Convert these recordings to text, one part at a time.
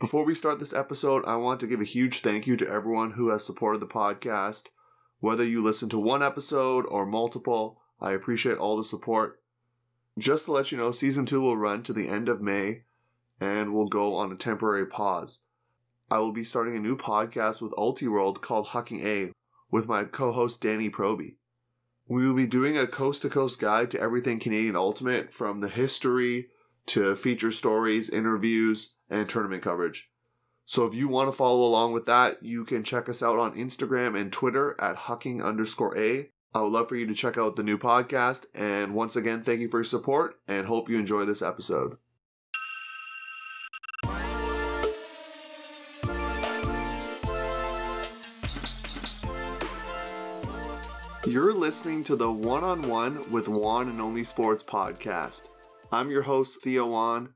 Before we start this episode, I want to give a huge thank you to everyone who has supported the podcast. Whether you listen to one episode or multiple, I appreciate all the support. Just to let you know, season two will run to the end of May and will go on a temporary pause. I will be starting a new podcast with Ultiworld called Hucking A with my co host Danny Proby. We will be doing a coast to coast guide to everything Canadian Ultimate from the history to feature stories, interviews, and tournament coverage. So if you want to follow along with that, you can check us out on Instagram and Twitter at hucking underscore A. I would love for you to check out the new podcast. And once again, thank you for your support and hope you enjoy this episode. You're listening to the One on One with Juan and Only Sports podcast. I'm your host, Theo Wan.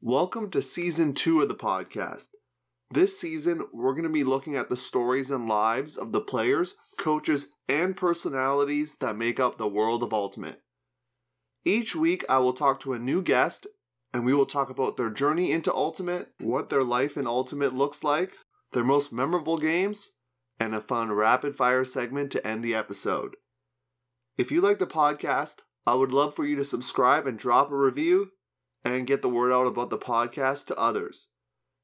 Welcome to season two of the podcast. This season, we're going to be looking at the stories and lives of the players, coaches, and personalities that make up the world of Ultimate. Each week, I will talk to a new guest, and we will talk about their journey into Ultimate, what their life in Ultimate looks like, their most memorable games, and a fun rapid fire segment to end the episode. If you like the podcast, I would love for you to subscribe and drop a review and get the word out about the podcast to others.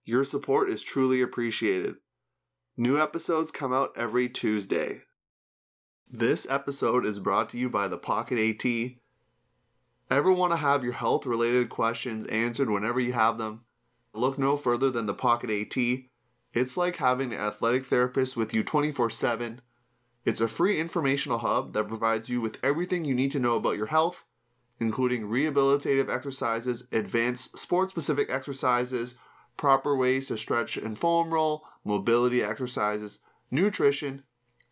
Your support is truly appreciated. New episodes come out every Tuesday. This episode is brought to you by the Pocket AT. Ever want to have your health related questions answered whenever you have them? Look no further than the Pocket AT it's like having an athletic therapist with you 24 7. It's a free informational hub that provides you with everything you need to know about your health, including rehabilitative exercises, advanced sport specific exercises, proper ways to stretch and foam roll, mobility exercises, nutrition,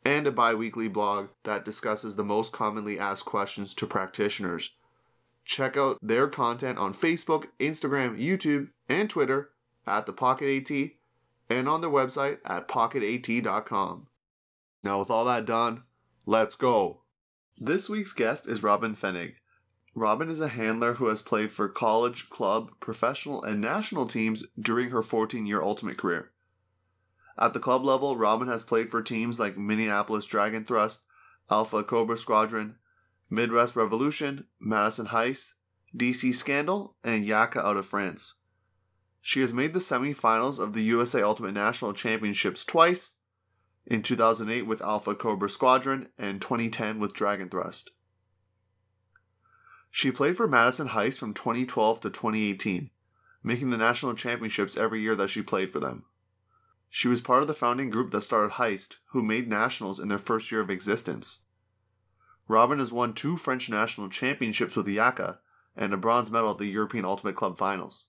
and a bi weekly blog that discusses the most commonly asked questions to practitioners. Check out their content on Facebook, Instagram, YouTube, and Twitter at the Pocket AT and on their website at pocketat.com. Now, with all that done, let's go. This week's guest is Robin Pfennig. Robin is a handler who has played for college, club, professional, and national teams during her 14 year ultimate career. At the club level, Robin has played for teams like Minneapolis Dragon Thrust, Alpha Cobra Squadron, Midwest Revolution, Madison Heist, DC Scandal, and Yaka out of France. She has made the semifinals of the USA Ultimate National Championships twice in 2008 with Alpha Cobra Squadron and 2010 with Dragon Thrust. She played for Madison Heist from 2012 to 2018, making the national championships every year that she played for them. She was part of the founding group that started Heist, who made nationals in their first year of existence. Robin has won two French national championships with Yaka and a bronze medal at the European Ultimate Club Finals.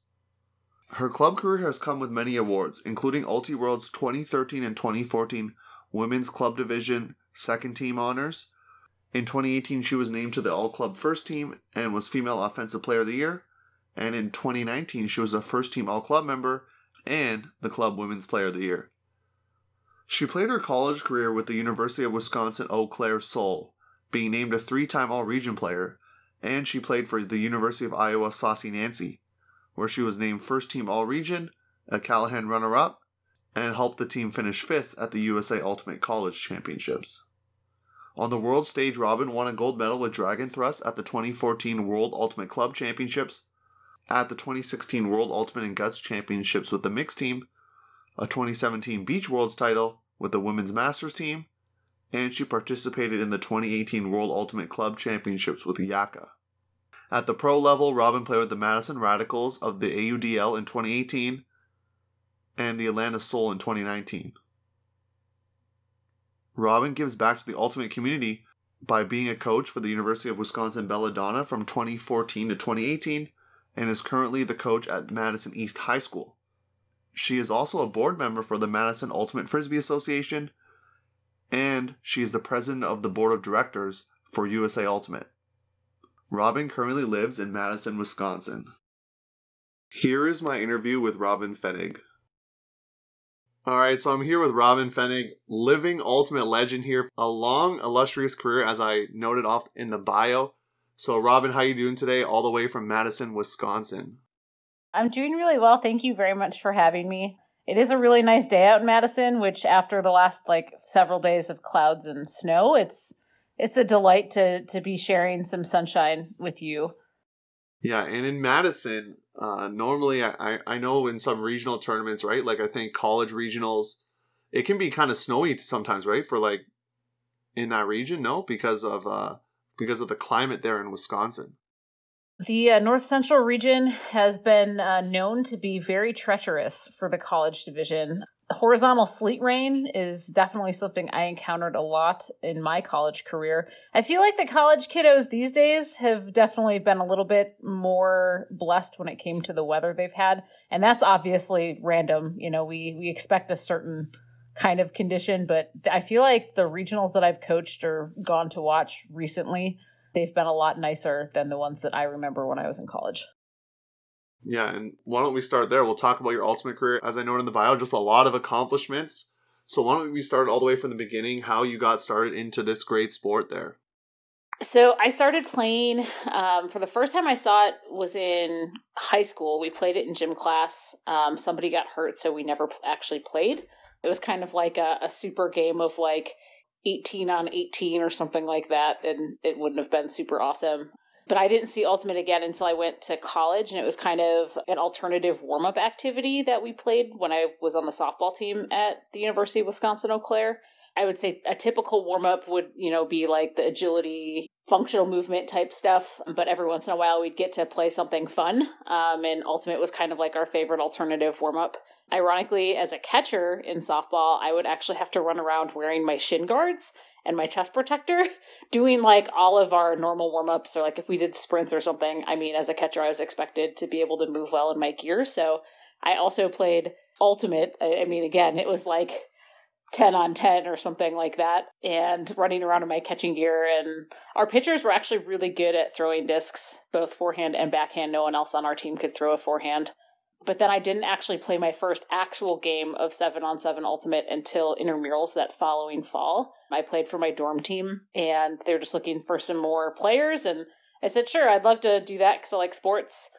Her club career has come with many awards, including Ultiworld's 2013 and 2014 Women's Club Division Second Team honors. In 2018, she was named to the All Club First Team and was Female Offensive Player of the Year. And in 2019, she was a First Team All Club member and the Club Women's Player of the Year. She played her college career with the University of Wisconsin Eau Claire Soul, being named a three time All Region player, and she played for the University of Iowa Saucy Nancy, where she was named first team All Region, a Callahan runner up, and helped the team finish fifth at the USA Ultimate College Championships. On the world stage, Robin won a gold medal with Dragon Thrust at the 2014 World Ultimate Club Championships, at the 2016 World Ultimate and Guts Championships with the mixed team, a 2017 Beach Worlds title with the Women's Masters team, and she participated in the 2018 World Ultimate Club Championships with Yaka. At the pro level, Robin played with the Madison Radicals of the AUDL in 2018 and the Atlanta Soul in 2019. Robin gives back to the Ultimate community by being a coach for the University of Wisconsin Belladonna from 2014 to 2018 and is currently the coach at Madison East High School. She is also a board member for the Madison Ultimate Frisbee Association and she is the president of the board of directors for USA Ultimate. Robin currently lives in Madison, Wisconsin. Here is my interview with Robin Pfennig. All right, so I'm here with Robin Pfennig, living ultimate legend here, a long illustrious career as I noted off in the bio. So Robin, how you doing today all the way from Madison, Wisconsin? I'm doing really well. Thank you very much for having me. It is a really nice day out in Madison, which after the last like several days of clouds and snow, it's it's a delight to to be sharing some sunshine with you. Yeah, and in Madison, uh, normally I, I know in some regional tournaments, right? Like I think college regionals, it can be kind of snowy sometimes, right? For like in that region, no, because of uh because of the climate there in Wisconsin. The uh, North Central region has been uh, known to be very treacherous for the college division. Horizontal sleet rain is definitely something I encountered a lot in my college career. I feel like the college kiddos these days have definitely been a little bit more blessed when it came to the weather they've had, and that's obviously random. You know, we we expect a certain kind of condition, but I feel like the regionals that I've coached or gone to watch recently they've been a lot nicer than the ones that I remember when I was in college. Yeah, and why don't we start there? We'll talk about your ultimate career. As I noted in the bio, just a lot of accomplishments. So why don't we start all the way from the beginning, how you got started into this great sport there? So I started playing um, for the first time I saw it was in high school. We played it in gym class. Um, somebody got hurt, so we never actually played. It was kind of like a, a super game of like 18 on 18 or something like that, and it wouldn't have been super awesome. But I didn't see Ultimate again until I went to college, and it was kind of an alternative warm up activity that we played when I was on the softball team at the University of Wisconsin Eau Claire. I would say a typical warm up would, you know, be like the agility, functional movement type stuff. But every once in a while, we'd get to play something fun. Um, and Ultimate was kind of like our favorite alternative warm up. Ironically, as a catcher in softball, I would actually have to run around wearing my shin guards and my chest protector, doing like all of our normal warm ups, or like if we did sprints or something. I mean, as a catcher, I was expected to be able to move well in my gear. So I also played ultimate. I mean, again, it was like 10 on 10 or something like that, and running around in my catching gear. And our pitchers were actually really good at throwing discs, both forehand and backhand. No one else on our team could throw a forehand but then I didn't actually play my first actual game of 7 on 7 Ultimate until intramurals that following fall. I played for my dorm team and they're just looking for some more players and I said, "Sure, I'd love to do that cuz I like sports."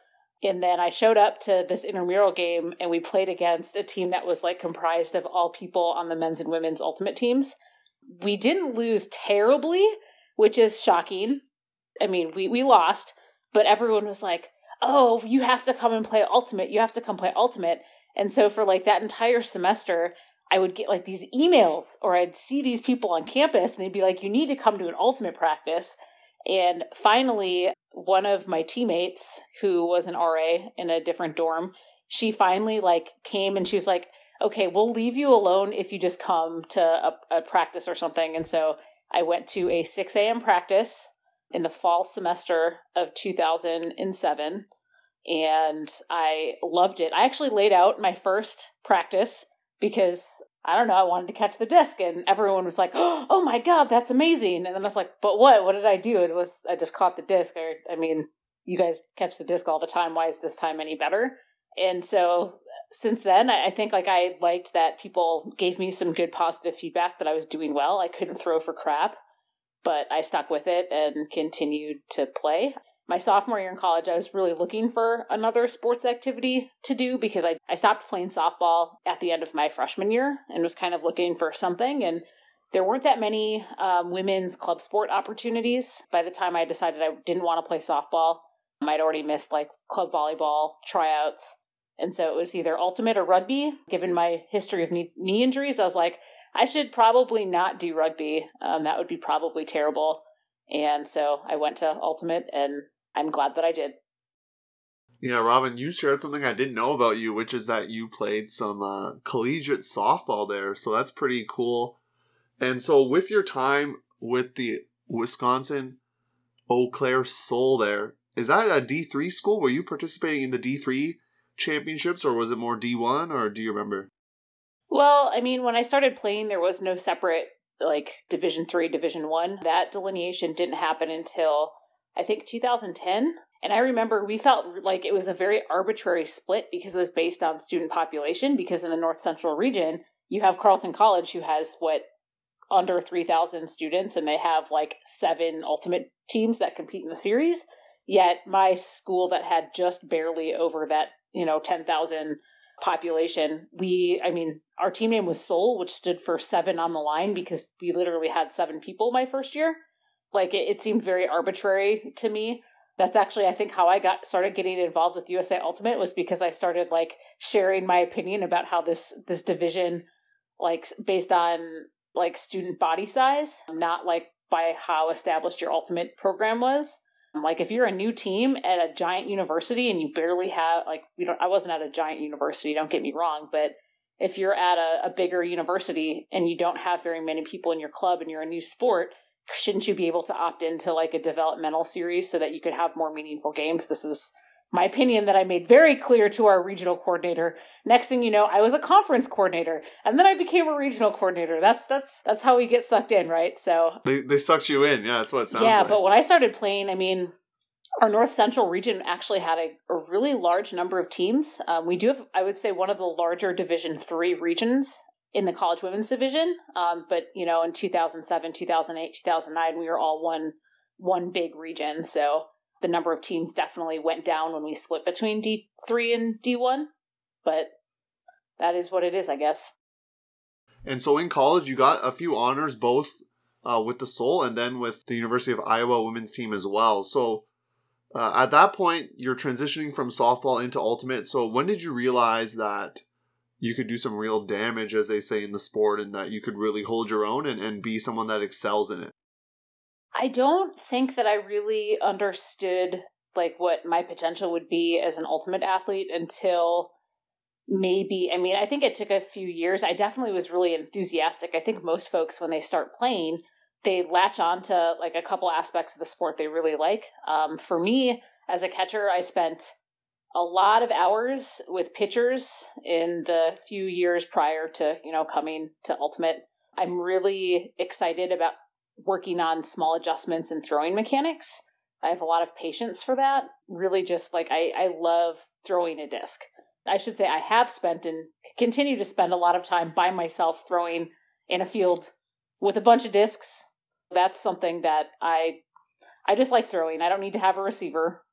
And then I showed up to this intramural game and we played against a team that was like comprised of all people on the men's and women's ultimate teams. We didn't lose terribly, which is shocking. I mean, we we lost, but everyone was like, oh, you have to come and play Ultimate. You have to come play Ultimate. And so for like that entire semester, I would get like these emails or I'd see these people on campus and they'd be like, you need to come to an Ultimate practice. And finally, one of my teammates who was an RA in a different dorm, she finally like came and she was like, okay, we'll leave you alone if you just come to a, a practice or something. And so I went to a 6 a.m. practice in the fall semester of 2007 and I loved it. I actually laid out my first practice because I don't know, I wanted to catch the disc and everyone was like, "Oh my god, that's amazing." And then I was like, "But what? What did I do?" It was I just caught the disc or I mean, you guys catch the disc all the time. Why is this time any better? And so since then, I think like I liked that people gave me some good positive feedback that I was doing well. I couldn't throw for crap, but I stuck with it and continued to play. My sophomore year in college, I was really looking for another sports activity to do because I, I stopped playing softball at the end of my freshman year and was kind of looking for something. And there weren't that many um, women's club sport opportunities by the time I decided I didn't want to play softball. I'd already missed like club volleyball tryouts. And so it was either ultimate or rugby. Given my history of knee, knee injuries, I was like, I should probably not do rugby. Um, that would be probably terrible. And so I went to Ultimate, and I'm glad that I did. Yeah, Robin, you shared something I didn't know about you, which is that you played some uh, collegiate softball there. So that's pretty cool. And so, with your time with the Wisconsin Eau Claire Soul there, is that a D3 school? Were you participating in the D3 championships or was it more D1 or do you remember? Well, I mean, when I started playing, there was no separate like Division Three, Division One. That delineation didn't happen until I think 2010. And I remember we felt like it was a very arbitrary split because it was based on student population. Because in the North Central region, you have Carleton College, who has what under 3,000 students, and they have like seven ultimate teams that compete in the series. Yet my school that had just barely over that you know, 10,000 population. We, I mean, our team name was Soul, which stood for seven on the line because we literally had seven people my first year. Like it, it seemed very arbitrary to me. That's actually, I think, how I got started getting involved with USA Ultimate was because I started like sharing my opinion about how this this division, like based on like student body size, not like by how established your ultimate program was. Like if you're a new team at a giant university and you barely have like we don't I wasn't at a giant university, don't get me wrong, but if you're at a, a bigger university and you don't have very many people in your club and you're a new sport, shouldn't you be able to opt into like a developmental series so that you could have more meaningful games? This is my opinion that I made very clear to our regional coordinator. Next thing you know, I was a conference coordinator, and then I became a regional coordinator. That's that's that's how we get sucked in, right? So they they sucked you in. Yeah, that's what it sounds like. yeah, like. but when I started playing, I mean, our North Central region actually had a, a really large number of teams. Um, we do have, I would say, one of the larger Division three regions in the college women's division. Um, but you know, in 2007, 2008, 2009, we were all one one big region. So the number of teams definitely went down when we split between D3 and D1, but that is what it is, I guess. And so in college, you got a few honors both uh, with the Soul and then with the University of Iowa women's team as well. So uh, at that point, you're transitioning from softball into ultimate. So when did you realize that you could do some real damage, as they say in the sport, and that you could really hold your own and, and be someone that excels in it? I don't think that I really understood like what my potential would be as an ultimate athlete until maybe I mean I think it took a few years. I definitely was really enthusiastic. I think most folks when they start playing, they latch on to like a couple aspects of the sport they really like. Um, for me as a catcher, I spent a lot of hours with pitchers in the few years prior to you know coming to ultimate. I'm really excited about working on small adjustments and throwing mechanics. I have a lot of patience for that. Really, just like I, I love throwing a disc. I should say I have spent and continue to spend a lot of time by myself throwing in a field with a bunch of discs. That's something that I I just like throwing. I don't need to have a receiver,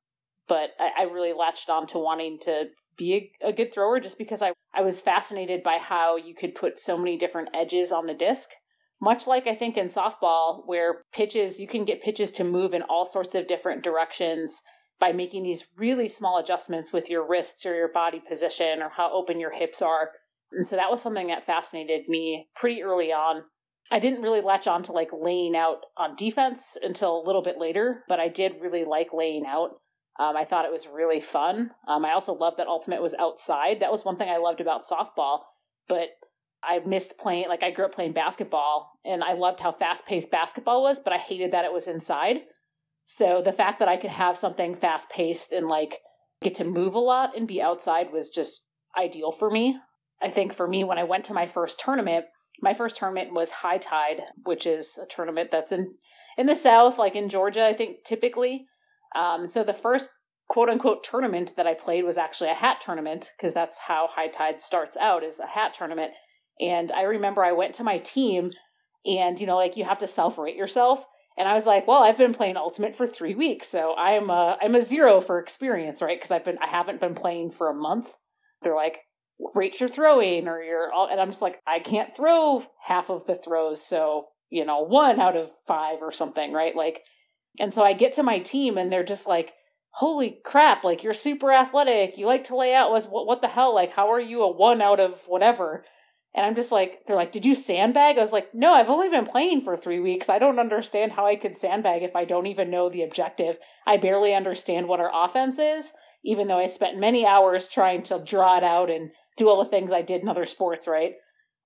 but I, I really latched on to wanting to be a, a good thrower just because I, I was fascinated by how you could put so many different edges on the disc much like I think in softball, where pitches, you can get pitches to move in all sorts of different directions by making these really small adjustments with your wrists or your body position or how open your hips are. And so that was something that fascinated me pretty early on. I didn't really latch on to like laying out on defense until a little bit later, but I did really like laying out. Um, I thought it was really fun. Um, I also loved that Ultimate was outside. That was one thing I loved about softball. But I missed playing, like, I grew up playing basketball and I loved how fast paced basketball was, but I hated that it was inside. So the fact that I could have something fast paced and, like, get to move a lot and be outside was just ideal for me. I think for me, when I went to my first tournament, my first tournament was High Tide, which is a tournament that's in in the South, like in Georgia, I think typically. Um, so the first quote unquote tournament that I played was actually a hat tournament because that's how High Tide starts out is a hat tournament. And I remember I went to my team and, you know, like you have to self rate yourself. And I was like, well, I've been playing Ultimate for three weeks, so I'm a I'm a zero for experience, right? Because I've been I haven't been playing for a month. They're like, rate your throwing or your and I'm just like, I can't throw half of the throws, so you know, one out of five or something, right? Like, and so I get to my team and they're just like, holy crap, like you're super athletic, you like to lay out. What what the hell? Like, how are you a one out of whatever? And I'm just like, they're like, did you sandbag? I was like, no, I've only been playing for three weeks. I don't understand how I could sandbag if I don't even know the objective. I barely understand what our offense is, even though I spent many hours trying to draw it out and do all the things I did in other sports, right?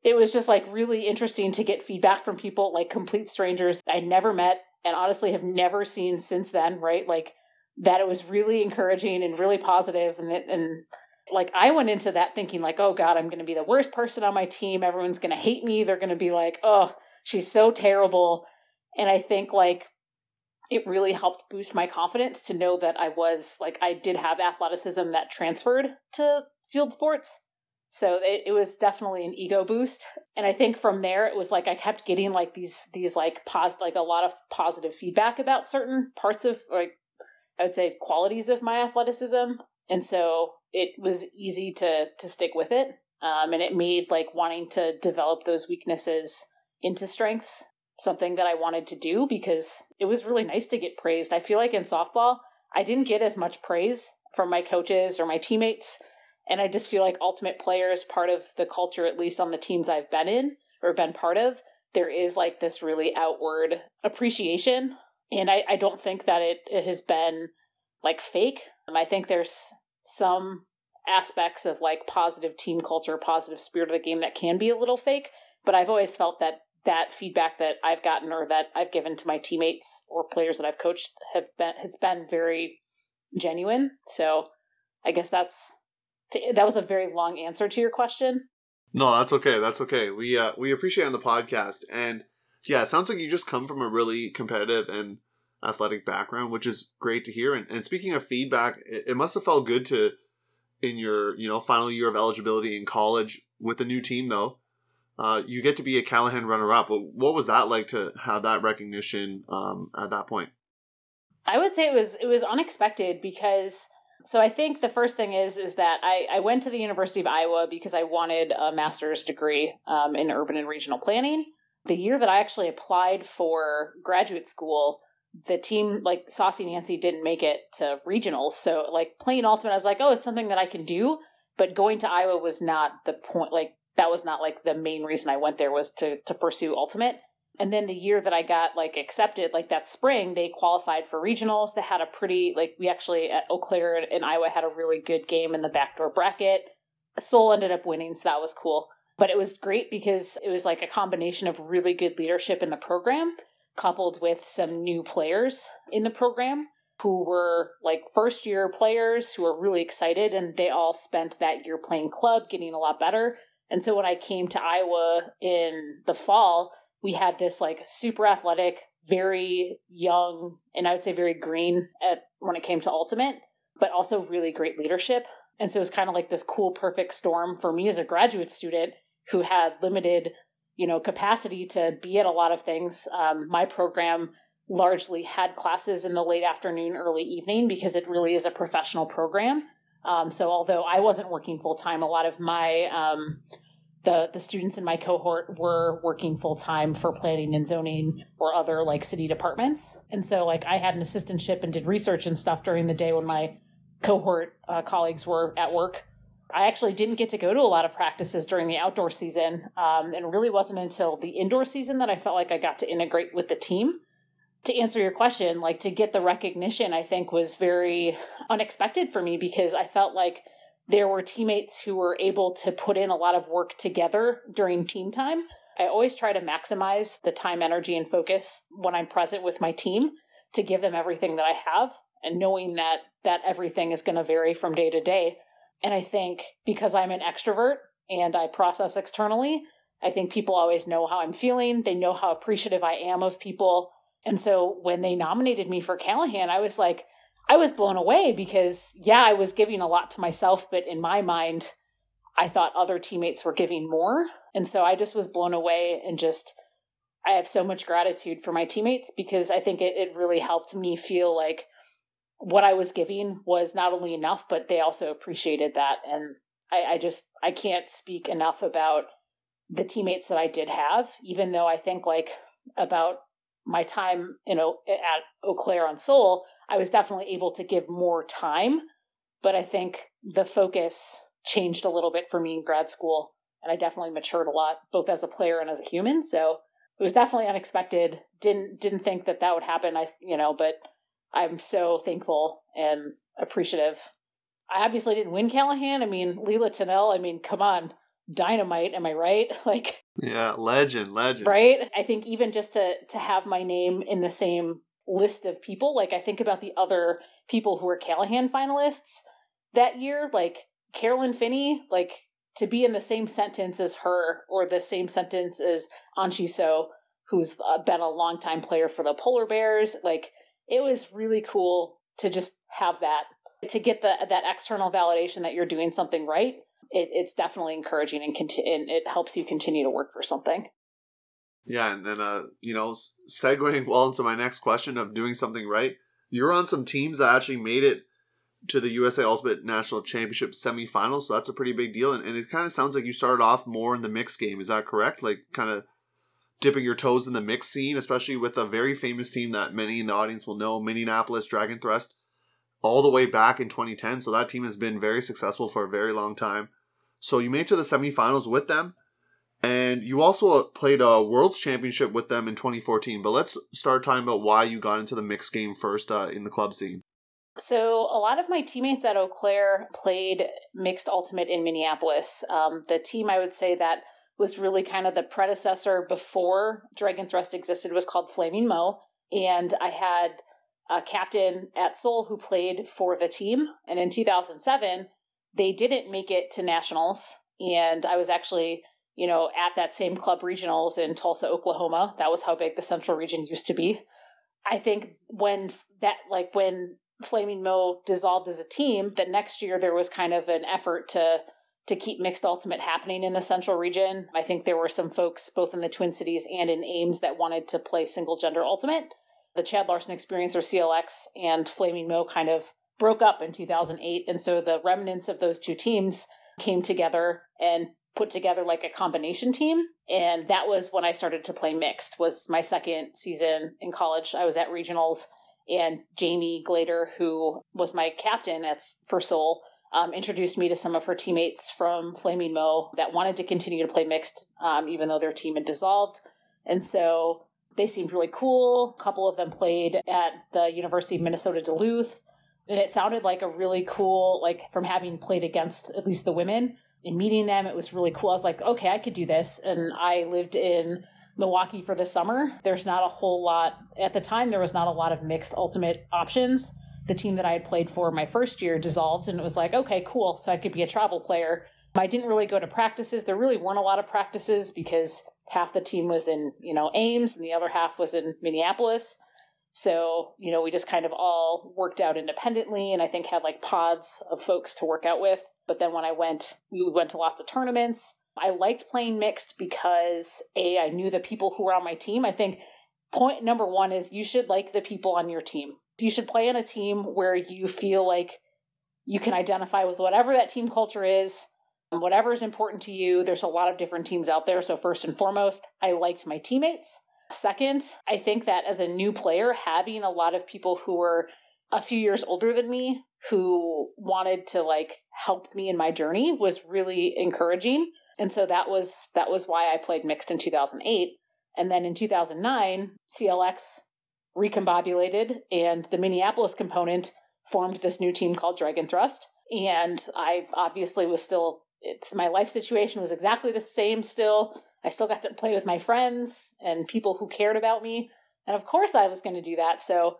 It was just like really interesting to get feedback from people, like complete strangers I never met and honestly have never seen since then, right? Like that it was really encouraging and really positive and and like I went into that thinking like, oh God, I'm going to be the worst person on my team. Everyone's going to hate me. They're going to be like, oh, she's so terrible. And I think like it really helped boost my confidence to know that I was like I did have athleticism that transferred to field sports. So it, it was definitely an ego boost. And I think from there it was like I kept getting like these these like pos like a lot of positive feedback about certain parts of like I would say qualities of my athleticism And so it was easy to to stick with it. Um, and it made like wanting to develop those weaknesses into strengths something that I wanted to do because it was really nice to get praised. I feel like in softball, I didn't get as much praise from my coaches or my teammates. And I just feel like ultimate players, part of the culture, at least on the teams I've been in or been part of, there is like this really outward appreciation. And I, I don't think that it, it has been like fake. Um, I think there's some aspects of like positive team culture, positive spirit of the game that can be a little fake. But I've always felt that that feedback that I've gotten or that I've given to my teammates or players that I've coached have been has been very genuine. So I guess that's that was a very long answer to your question. No, that's okay. That's okay. We uh, we appreciate on the podcast, and yeah, it sounds like you just come from a really competitive and athletic background, which is great to hear. And, and speaking of feedback, it, it must have felt good to in your you know final year of eligibility in college with a new team though uh, you get to be a Callahan runner up. What was that like to have that recognition um, at that point? I would say it was it was unexpected because so I think the first thing is is that I, I went to the University of Iowa because I wanted a master's degree um, in urban and regional planning. The year that I actually applied for graduate school, the team like Saucy Nancy didn't make it to regionals. So like playing ultimate, I was like, oh, it's something that I can do. But going to Iowa was not the point. Like that was not like the main reason I went there was to to pursue ultimate. And then the year that I got like accepted, like that spring, they qualified for regionals. They had a pretty like we actually at Eau Claire in Iowa had a really good game in the backdoor bracket. Soul ended up winning, so that was cool. But it was great because it was like a combination of really good leadership in the program, coupled with some new players in the program who were like first year players who were really excited and they all spent that year playing club, getting a lot better. And so when I came to Iowa in the fall, we had this like super athletic, very young, and I would say very green at when it came to ultimate, but also really great leadership. And so it was kind of like this cool, perfect storm for me as a graduate student who had limited, you know, capacity to be at a lot of things. Um, my program largely had classes in the late afternoon, early evening because it really is a professional program. Um, so although I wasn't working full time, a lot of my um, the the students in my cohort were working full time for planning and zoning or other like city departments. And so like I had an assistantship and did research and stuff during the day when my cohort uh, colleagues were at work. I actually didn't get to go to a lot of practices during the outdoor season, um, and really wasn't until the indoor season that I felt like I got to integrate with the team to answer your question, like to get the recognition, I think was very unexpected for me because I felt like there were teammates who were able to put in a lot of work together during team time. I always try to maximize the time, energy, and focus when I'm present with my team to give them everything that I have and knowing that that everything is going to vary from day to day. And I think because I'm an extrovert and I process externally, I think people always know how I'm feeling. They know how appreciative I am of people and so when they nominated me for Callahan, I was like, I was blown away because, yeah, I was giving a lot to myself, but in my mind, I thought other teammates were giving more. And so I just was blown away and just, I have so much gratitude for my teammates because I think it, it really helped me feel like what I was giving was not only enough, but they also appreciated that. And I, I just, I can't speak enough about the teammates that I did have, even though I think like about my time, you know, at Eau Claire on Soul, I was definitely able to give more time. But I think the focus changed a little bit for me in grad school, and I definitely matured a lot, both as a player and as a human. So it was definitely unexpected. Didn't didn't think that that would happen. I you know, but I'm so thankful and appreciative. I obviously didn't win Callahan. I mean, Leila Tunnell. I mean, come on, dynamite am i right like yeah legend legend right i think even just to to have my name in the same list of people like i think about the other people who were callahan finalists that year like carolyn finney like to be in the same sentence as her or the same sentence as anchi so who's uh, been a longtime player for the polar bears like it was really cool to just have that to get the that external validation that you're doing something right it, it's definitely encouraging and, conti- and it helps you continue to work for something. Yeah, and then uh, you know, segueing well into my next question of doing something right. You're on some teams that actually made it to the USA Ultimate National Championship semifinals, so that's a pretty big deal. And, and it kind of sounds like you started off more in the mixed game. Is that correct? Like kind of dipping your toes in the mixed scene, especially with a very famous team that many in the audience will know, Minneapolis Dragon Thrust, all the way back in 2010. So that team has been very successful for a very long time. So you made to the semifinals with them, and you also played a World's Championship with them in 2014. But let's start talking about why you got into the mixed game first uh, in the club scene. So, a lot of my teammates at Eau Claire played mixed ultimate in Minneapolis. Um, the team I would say that was really kind of the predecessor before Dragon Thrust existed was called Flaming Mo. And I had a captain at Soul who played for the team. And in 2007, they didn't make it to nationals. And I was actually, you know, at that same club regionals in Tulsa, Oklahoma. That was how big the central region used to be. I think when that, like, when Flaming Mo dissolved as a team, that next year there was kind of an effort to to keep mixed ultimate happening in the central region. I think there were some folks both in the Twin Cities and in Ames that wanted to play single gender ultimate. The Chad Larson Experience or CLX and Flaming Mo kind of broke up in 2008 and so the remnants of those two teams came together and put together like a combination team and that was when I started to play mixed was my second season in college. I was at regionals and Jamie Glader who was my captain at for Soul um, introduced me to some of her teammates from Flaming Mo that wanted to continue to play mixed, um, even though their team had dissolved. And so they seemed really cool. A couple of them played at the University of Minnesota Duluth. And it sounded like a really cool, like from having played against at least the women and meeting them, it was really cool. I was like, okay, I could do this. And I lived in Milwaukee for the summer. There's not a whole lot, at the time, there was not a lot of mixed ultimate options the team that I had played for my first year dissolved, and it was like, okay, cool. So I could be a travel player. I didn't really go to practices. There really weren't a lot of practices because half the team was in, you know, Ames and the other half was in Minneapolis. So, you know, we just kind of all worked out independently and I think had like pods of folks to work out with. But then when I went, we went to lots of tournaments. I liked playing mixed because A, I knew the people who were on my team. I think point number one is you should like the people on your team you should play on a team where you feel like you can identify with whatever that team culture is, whatever is important to you. There's a lot of different teams out there. So, first and foremost, I liked my teammates. Second, I think that as a new player, having a lot of people who were a few years older than me who wanted to like help me in my journey was really encouraging. And so that was that was why I played mixed in 2008. And then in 2009, CLX recombobulated, and the Minneapolis component formed this new team called Dragon Thrust. And I obviously was still, it's my life situation was exactly the same still. I still got to play with my friends and people who cared about me. And of course, I was going to do that. So,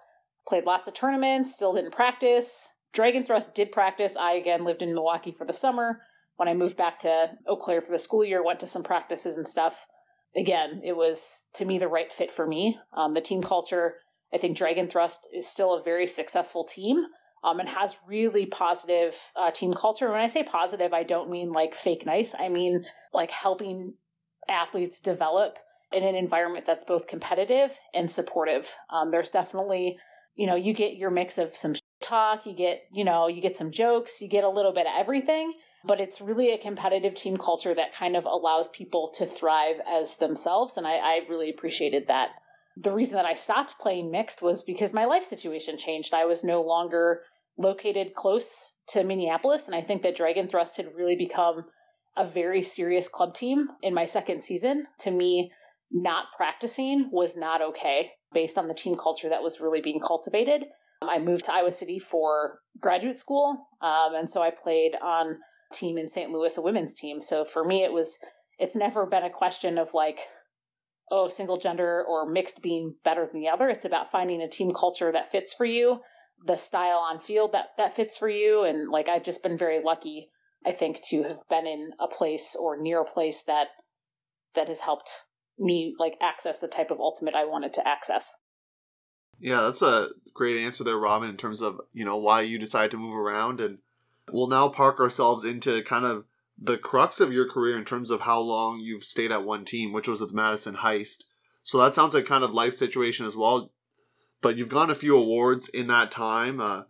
played lots of tournaments, still didn't practice. Dragon Thrust did practice. I again lived in Milwaukee for the summer. When I moved back to Eau Claire for the school year, went to some practices and stuff. Again, it was to me the right fit for me. Um, the team culture I think Dragon Thrust is still a very successful team um, and has really positive uh, team culture. When I say positive, I don't mean like fake nice. I mean like helping athletes develop in an environment that's both competitive and supportive. Um, there's definitely, you know, you get your mix of some talk, you get, you know, you get some jokes, you get a little bit of everything. But it's really a competitive team culture that kind of allows people to thrive as themselves. And I, I really appreciated that the reason that I stopped playing mixed was because my life situation changed. I was no longer located close to Minneapolis, and I think that Dragon Thrust had really become a very serious club team in my second season. To me, not practicing was not okay based on the team culture that was really being cultivated. I moved to Iowa City for graduate school, um, and so I played on team in St. Louis, a women's team. So for me, it was it's never been a question of like oh, single gender or mixed being better than the other. It's about finding a team culture that fits for you, the style on field that that fits for you. And like I've just been very lucky, I think, to have been in a place or near a place that that has helped me like access the type of ultimate I wanted to access. Yeah, that's a great answer there, Robin, in terms of, you know, why you decided to move around and we'll now park ourselves into kind of the crux of your career in terms of how long you've stayed at one team, which was with Madison Heist. So that sounds like kind of life situation as well. But you've gotten a few awards in that time. Uh,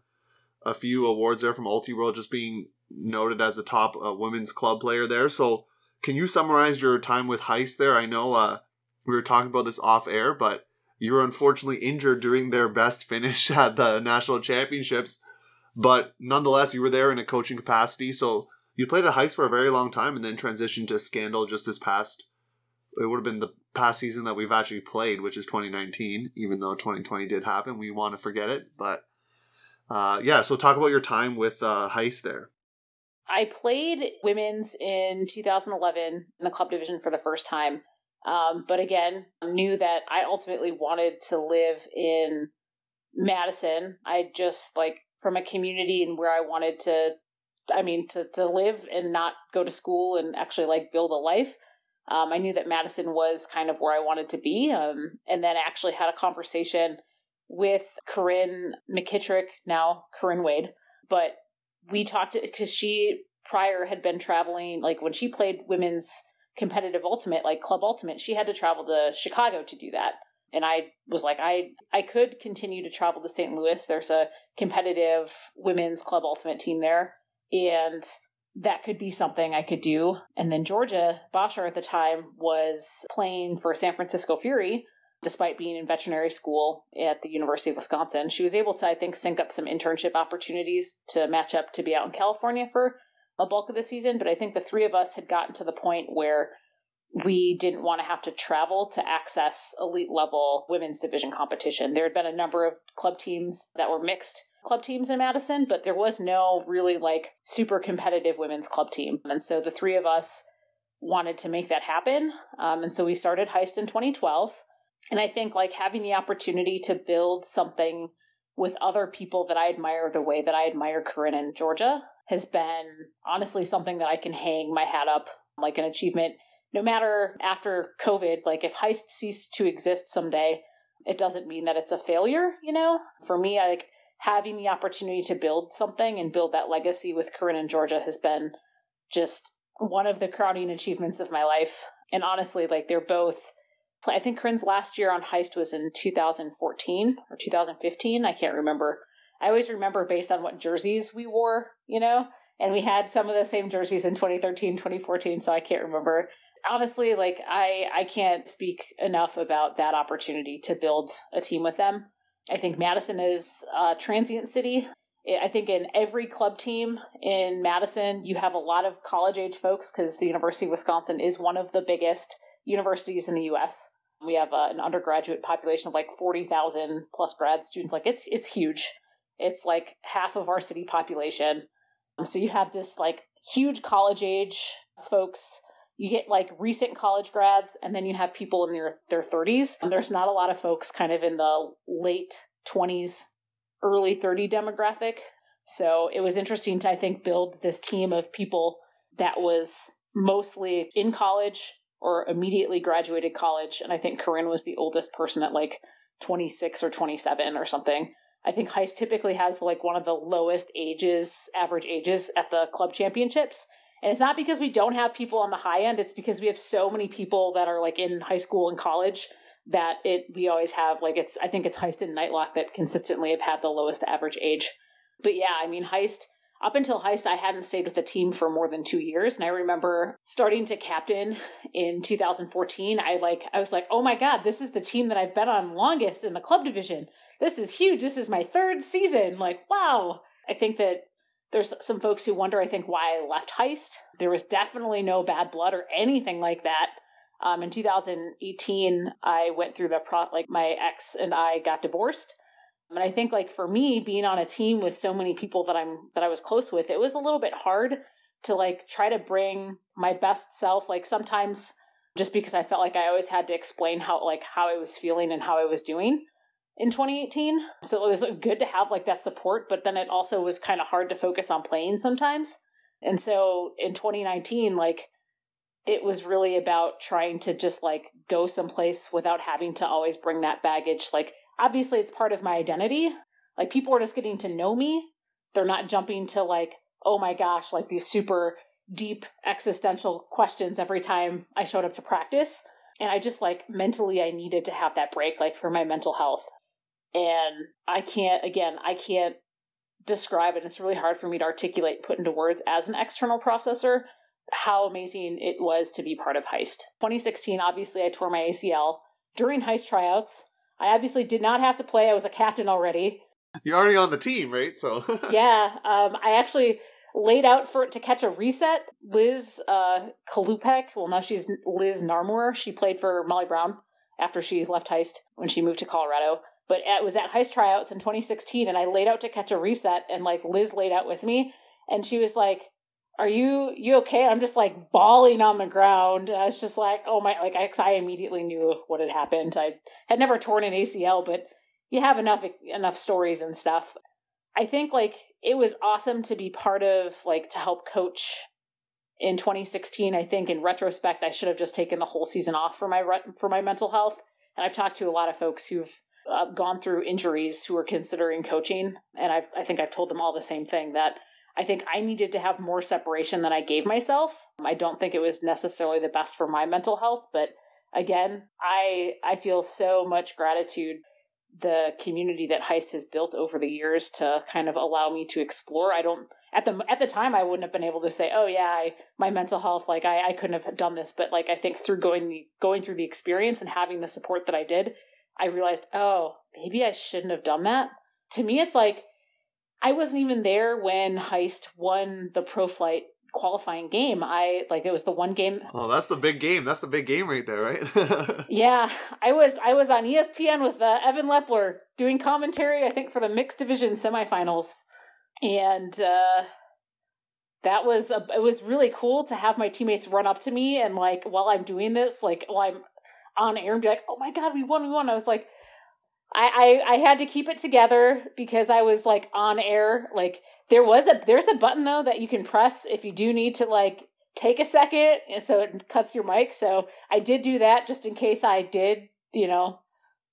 a few awards there from Ultiworld, just being noted as a top uh, women's club player there. So, can you summarize your time with Heist there? I know uh, we were talking about this off air, but you were unfortunately injured during their best finish at the national championships. But nonetheless, you were there in a coaching capacity. So you played at Heist for a very long time and then transitioned to Scandal just this past. It would have been the past season that we've actually played, which is 2019. Even though 2020 did happen, we want to forget it. But uh, yeah, so talk about your time with uh, Heist there. I played women's in 2011 in the club division for the first time. Um, but again, knew that I ultimately wanted to live in Madison. I just like from a community and where I wanted to, I mean, to, to live and not go to school and actually like build a life. Um, I knew that Madison was kind of where I wanted to be. Um, and then I actually had a conversation with Corinne McKittrick, now Corinne Wade. But we talked because she prior had been traveling, like when she played women's competitive ultimate, like club ultimate, she had to travel to Chicago to do that. And I was like, I I could continue to travel to St. Louis. There's a competitive women's club ultimate team there, and that could be something I could do. And then Georgia Bosscher at the time was playing for San Francisco Fury, despite being in veterinary school at the University of Wisconsin. She was able to, I think, sync up some internship opportunities to match up to be out in California for a bulk of the season, but I think the three of us had gotten to the point where we didn't want to have to travel to access elite level women's division competition. There had been a number of club teams that were mixed club teams in Madison, but there was no really like super competitive women's club team. And so the three of us wanted to make that happen. Um, and so we started Heist in 2012. And I think like having the opportunity to build something with other people that I admire the way that I admire Corinne and Georgia has been honestly something that I can hang my hat up like an achievement. No matter after COVID, like if Heist ceased to exist someday, it doesn't mean that it's a failure, you know? For me, like having the opportunity to build something and build that legacy with Corinne and Georgia has been just one of the crowning achievements of my life. And honestly, like they're both I think Corinne's last year on Heist was in 2014 or 2015. I can't remember. I always remember based on what jerseys we wore, you know, and we had some of the same jerseys in 2013, 2014, so I can't remember. Honestly, like I I can't speak enough about that opportunity to build a team with them. I think Madison is a transient city. I think in every club team in Madison, you have a lot of college age folks because the University of Wisconsin is one of the biggest universities in the U.S. We have uh, an undergraduate population of like forty thousand plus grad students. Like it's it's huge. It's like half of our city population. So you have this like huge college age folks. You get like recent college grads, and then you have people in their their thirties. And there's not a lot of folks kind of in the late twenties, early thirty demographic. So it was interesting to I think build this team of people that was mostly in college or immediately graduated college. And I think Corinne was the oldest person at like 26 or 27 or something. I think Heist typically has like one of the lowest ages, average ages at the club championships. And it's not because we don't have people on the high end, it's because we have so many people that are like in high school and college that it we always have like it's I think it's Heist and Nightlock that consistently have had the lowest average age. But yeah, I mean Heist up until Heist, I hadn't stayed with the team for more than two years. And I remember starting to captain in 2014. I like, I was like, oh my God, this is the team that I've been on longest in the club division. This is huge. This is my third season. Like, wow. I think that there's some folks who wonder, I think, why I left Heist. There was definitely no bad blood or anything like that. Um, in 2018, I went through the pro, like my ex and I got divorced. And I think like for me being on a team with so many people that I'm that I was close with, it was a little bit hard to like try to bring my best self like sometimes just because I felt like I always had to explain how like how I was feeling and how I was doing in 2018. So it was good to have like that support, but then it also was kind of hard to focus on playing sometimes. And so in 2019 like it was really about trying to just like go someplace without having to always bring that baggage like obviously it's part of my identity. Like people are just getting to know me. They're not jumping to like, oh my gosh, like these super deep existential questions every time I showed up to practice. And I just like mentally I needed to have that break like for my mental health. And I can't again, I can't describe it. It's really hard for me to articulate, put into words as an external processor how amazing it was to be part of Heist. 2016, obviously, I tore my ACL during Heist tryouts. I obviously did not have to play. I was a captain already. You're already on the team, right? So yeah, um, I actually laid out for it to catch a reset. Liz uh, Kalupek, well now she's Liz Narmore. She played for Molly Brown after she left Heist when she moved to Colorado. But it was at Heist tryouts in 2016, and I laid out to catch a reset, and like Liz laid out with me, and she was like, "Are you you okay?" I'm just like bawling on the ground. I was just like, "Oh my!" Like I, I immediately knew what had happened. I had never torn an ACL, but you have enough enough stories and stuff. I think like it was awesome to be part of like to help coach in 2016 i think in retrospect i should have just taken the whole season off for my for my mental health and i've talked to a lot of folks who've uh, gone through injuries who are considering coaching and I've, i think i've told them all the same thing that i think i needed to have more separation than i gave myself i don't think it was necessarily the best for my mental health but again i i feel so much gratitude the community that heist has built over the years to kind of allow me to explore i don't at the at the time I wouldn't have been able to say, oh yeah, I, my mental health, like I, I couldn't have done this. But like I think through going the going through the experience and having the support that I did, I realized, oh, maybe I shouldn't have done that. To me, it's like I wasn't even there when Heist won the pro flight qualifying game. I like it was the one game. Oh, that's the big game. That's the big game right there, right? yeah, I was I was on ESPN with uh, Evan Lepler doing commentary. I think for the mixed division semifinals and uh, that was a, it was really cool to have my teammates run up to me and like while I'm doing this, like while I'm on air and be like, "Oh my god, we won, we won!" I was like, I, I I had to keep it together because I was like on air. Like there was a there's a button though that you can press if you do need to like take a second, and so it cuts your mic. So I did do that just in case I did, you know,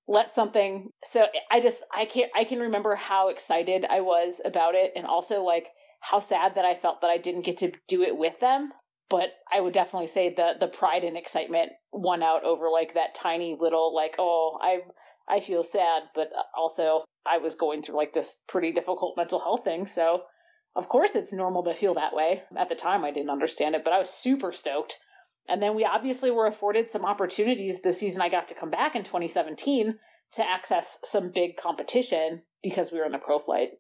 let something so i just i can't i can remember how excited i was about it and also like how sad that i felt that i didn't get to do it with them but i would definitely say the the pride and excitement won out over like that tiny little like oh i i feel sad but also i was going through like this pretty difficult mental health thing so of course it's normal to feel that way at the time i didn't understand it but i was super stoked and then we obviously were afforded some opportunities the season I got to come back in 2017 to access some big competition because we were in the pro flight.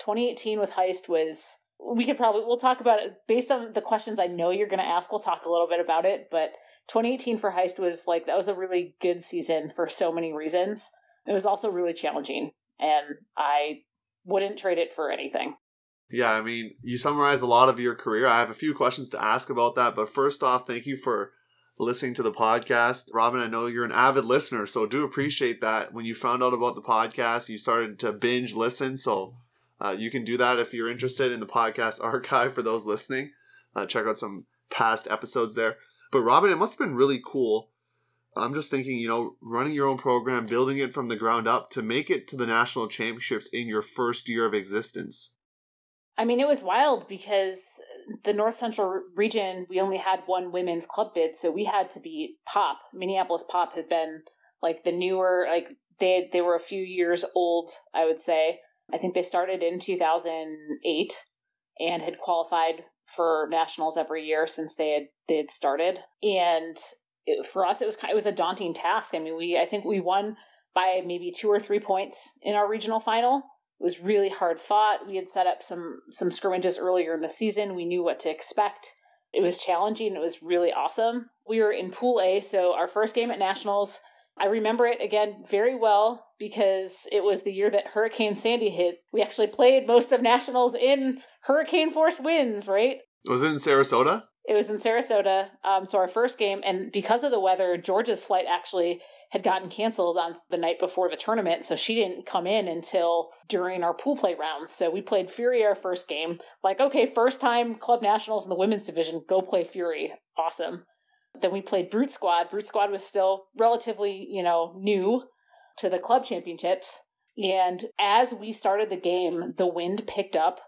2018 with Heist was we could probably we'll talk about it based on the questions I know you're going to ask. We'll talk a little bit about it, but 2018 for Heist was like that was a really good season for so many reasons. It was also really challenging, and I wouldn't trade it for anything. Yeah, I mean, you summarized a lot of your career. I have a few questions to ask about that, but first off, thank you for listening to the podcast. Robin, I know you're an avid listener, so do appreciate that. When you found out about the podcast, you started to binge listen, so uh, you can do that if you're interested in the podcast archive for those listening. Uh, check out some past episodes there. But Robin, it must have been really cool. I'm just thinking, you know, running your own program, building it from the ground up to make it to the national championships in your first year of existence. I mean, it was wild because the North Central region, we only had one women's club bid, so we had to beat Pop. Minneapolis Pop had been like the newer, like they they were a few years old, I would say. I think they started in 2008 and had qualified for nationals every year since they had they had started. And it, for us, it was it was a daunting task. I mean, we I think we won by maybe two or three points in our regional final it was really hard fought. We had set up some some scrimmages earlier in the season. We knew what to expect. It was challenging. It was really awesome. We were in Pool A, so our first game at Nationals. I remember it again very well because it was the year that Hurricane Sandy hit. We actually played most of Nationals in hurricane force winds, right? Was it in Sarasota? It was in Sarasota. Um, so our first game, and because of the weather, Georgia's flight actually had gotten canceled on the night before the tournament, so she didn't come in until during our pool play rounds. So we played Fury our first game. Like, okay, first time club nationals in the women's division, go play Fury. Awesome. Then we played Brute Squad. Brute Squad was still relatively, you know, new to the club championships. And as we started the game, the wind picked up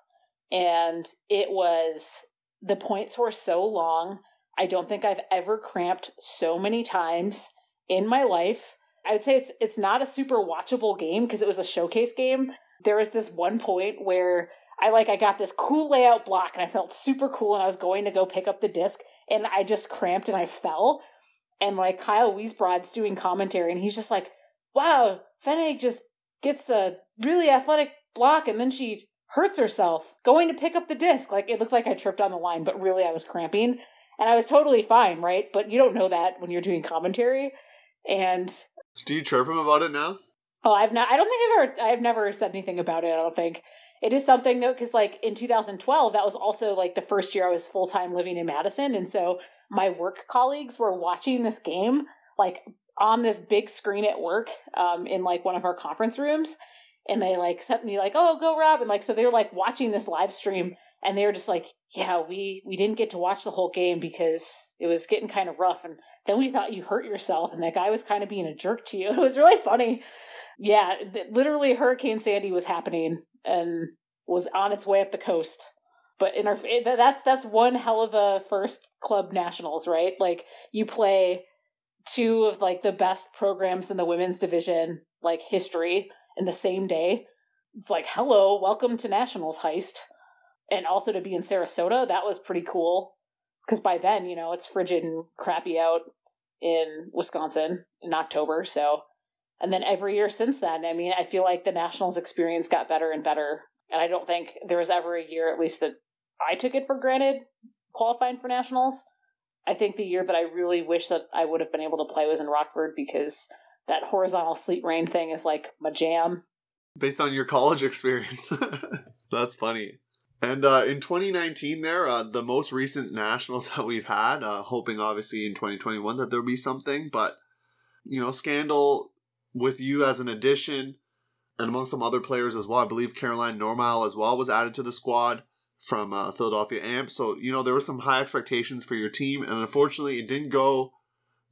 and it was the points were so long. I don't think I've ever cramped so many times in my life. I would say it's it's not a super watchable game because it was a showcase game. There was this one point where I like I got this cool layout block and I felt super cool and I was going to go pick up the disc and I just cramped and I fell. And like Kyle Weisbrod's doing commentary and he's just like, wow, Fennig just gets a really athletic block and then she hurts herself going to pick up the disc. Like it looked like I tripped on the line, but really I was cramping. And I was totally fine, right? But you don't know that when you're doing commentary. And do you chirp him about it now? Oh, I've not. I don't think I've ever. I've never said anything about it. I don't think it is something though, because like in 2012, that was also like the first year I was full time living in Madison, and so my work colleagues were watching this game like on this big screen at work, um, in like one of our conference rooms, and they like sent me like, "Oh, go Rob," and like so they were like watching this live stream, and they were just like, "Yeah, we we didn't get to watch the whole game because it was getting kind of rough, and then we thought you hurt yourself, and that guy was kind of being a jerk to you. It was really funny." Yeah, literally, Hurricane Sandy was happening and was on its way up the coast. But in our that's that's one hell of a first club nationals, right? Like you play two of like the best programs in the women's division, like history, in the same day. It's like, hello, welcome to nationals heist, and also to be in Sarasota, that was pretty cool. Because by then, you know, it's frigid and crappy out in Wisconsin in October, so and then every year since then, I mean, I feel like the Nationals experience got better and better. And I don't think there was ever a year, at least that I took it for granted, qualifying for Nationals. I think the year that I really wish that I would have been able to play was in Rockford because that horizontal sleet rain thing is like my jam. Based on your college experience. That's funny. And uh, in 2019, there, uh, the most recent nationals that we've had, uh, hoping obviously in 2021 that there'll be something, but you know, Scandal with you as an addition and among some other players as well. I believe Caroline Normile as well was added to the squad from uh, Philadelphia Amp. So, you know, there were some high expectations for your team. And unfortunately, it didn't go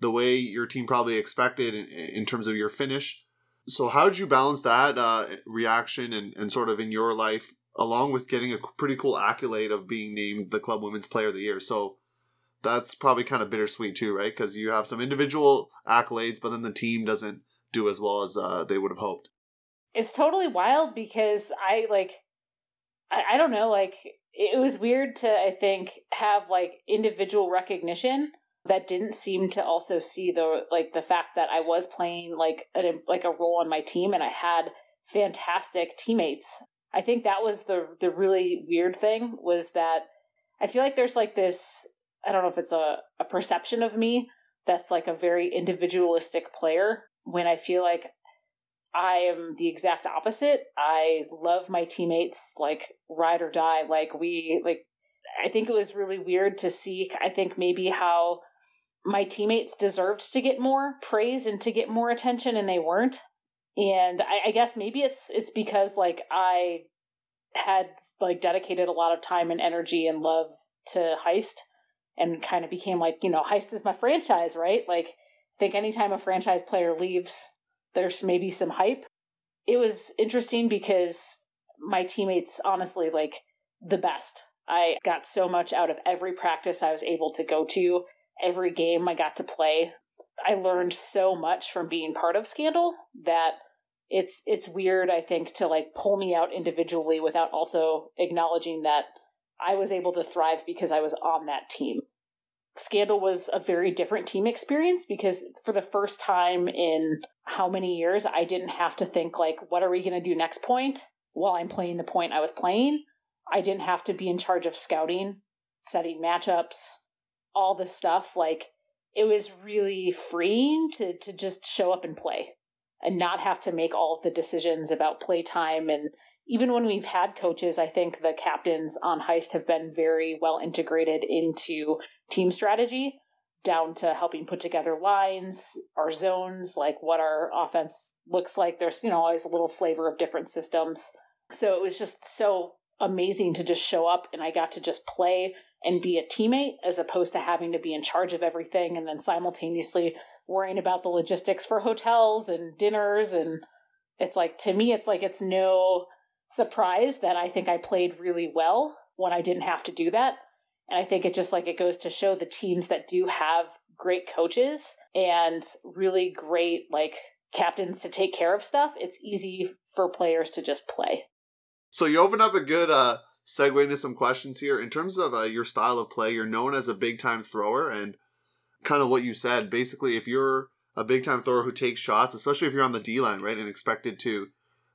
the way your team probably expected in, in terms of your finish. So, how did you balance that uh, reaction and, and sort of in your life, along with getting a pretty cool accolade of being named the Club Women's Player of the Year? So, that's probably kind of bittersweet too, right? Because you have some individual accolades, but then the team doesn't do as well as uh, they would have hoped. It's totally wild because I like, I, I don't know, like it was weird to I think have like individual recognition that didn't seem to also see the like the fact that I was playing like a like a role on my team and I had fantastic teammates. I think that was the the really weird thing was that I feel like there's like this I don't know if it's a, a perception of me that's like a very individualistic player when I feel like I am the exact opposite. I love my teammates like ride or die. Like we like I think it was really weird to see I think maybe how my teammates deserved to get more praise and to get more attention and they weren't. And I, I guess maybe it's it's because like I had like dedicated a lot of time and energy and love to heist and kind of became like, you know, heist is my franchise, right? Like think anytime a franchise player leaves, there's maybe some hype. It was interesting because my teammates, honestly, like the best. I got so much out of every practice I was able to go to, every game I got to play. I learned so much from being part of Scandal that it's it's weird I think to like pull me out individually without also acknowledging that I was able to thrive because I was on that team. Scandal was a very different team experience because for the first time in how many years I didn't have to think like what are we going to do next point while I'm playing the point I was playing. I didn't have to be in charge of scouting, setting matchups, all this stuff like it was really freeing to to just show up and play and not have to make all of the decisions about playtime and even when we've had coaches, I think the captains on Heist have been very well integrated into team strategy, down to helping put together lines, our zones, like what our offense looks like. There's, you know, always a little flavor of different systems. So it was just so amazing to just show up and I got to just play and be a teammate as opposed to having to be in charge of everything and then simultaneously worrying about the logistics for hotels and dinners and it's like to me it's like it's no surprise that I think I played really well when I didn't have to do that. And I think it just like it goes to show the teams that do have great coaches and really great like captains to take care of stuff, it's easy for players to just play. So you open up a good uh, segue into some questions here. In terms of uh, your style of play, you're known as a big time thrower, and kind of what you said. Basically, if you're a big time thrower who takes shots, especially if you're on the D line, right, and expected to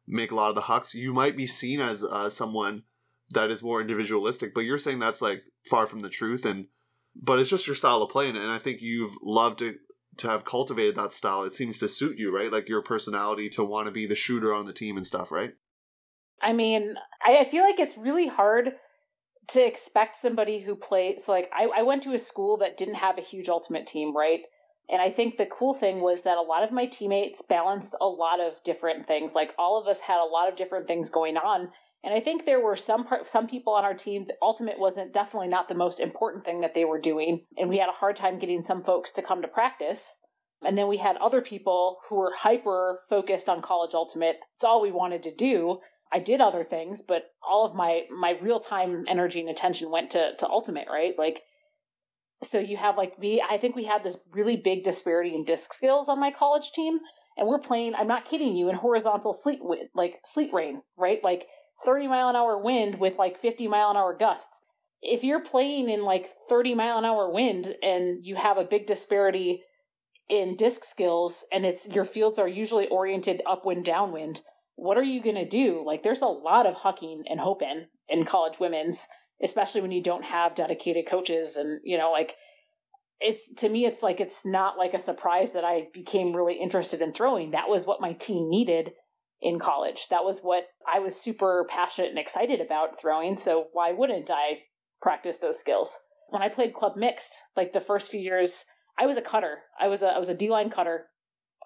make a lot of the hucks, you might be seen as uh, someone that is more individualistic. But you're saying that's like far from the truth, and but it's just your style of play, and I think you've loved to to have cultivated that style. It seems to suit you, right? Like your personality to want to be the shooter on the team and stuff, right? I mean, I, I feel like it's really hard to expect somebody who plays like I, I went to a school that didn't have a huge ultimate team, right? And I think the cool thing was that a lot of my teammates balanced a lot of different things. Like all of us had a lot of different things going on. And I think there were some part, some people on our team that ultimate wasn't definitely not the most important thing that they were doing. And we had a hard time getting some folks to come to practice. And then we had other people who were hyper focused on college ultimate. It's all we wanted to do. I did other things, but all of my my real time energy and attention went to to ultimate, right? Like so you have like me I think we had this really big disparity in disc skills on my college team and we're playing I'm not kidding you in horizontal sleet wind, like sleet rain, right? Like 30 mile an hour wind with like 50 mile an hour gusts. If you're playing in like 30 mile an hour wind and you have a big disparity in disc skills and it's your fields are usually oriented upwind downwind, what are you going to do? Like, there's a lot of hucking and hoping in college women's, especially when you don't have dedicated coaches. And, you know, like, it's to me, it's like, it's not like a surprise that I became really interested in throwing. That was what my team needed in college. That was what I was super passionate and excited about throwing. So, why wouldn't I practice those skills? When I played club mixed, like the first few years, I was a cutter. I was a I was a D line cutter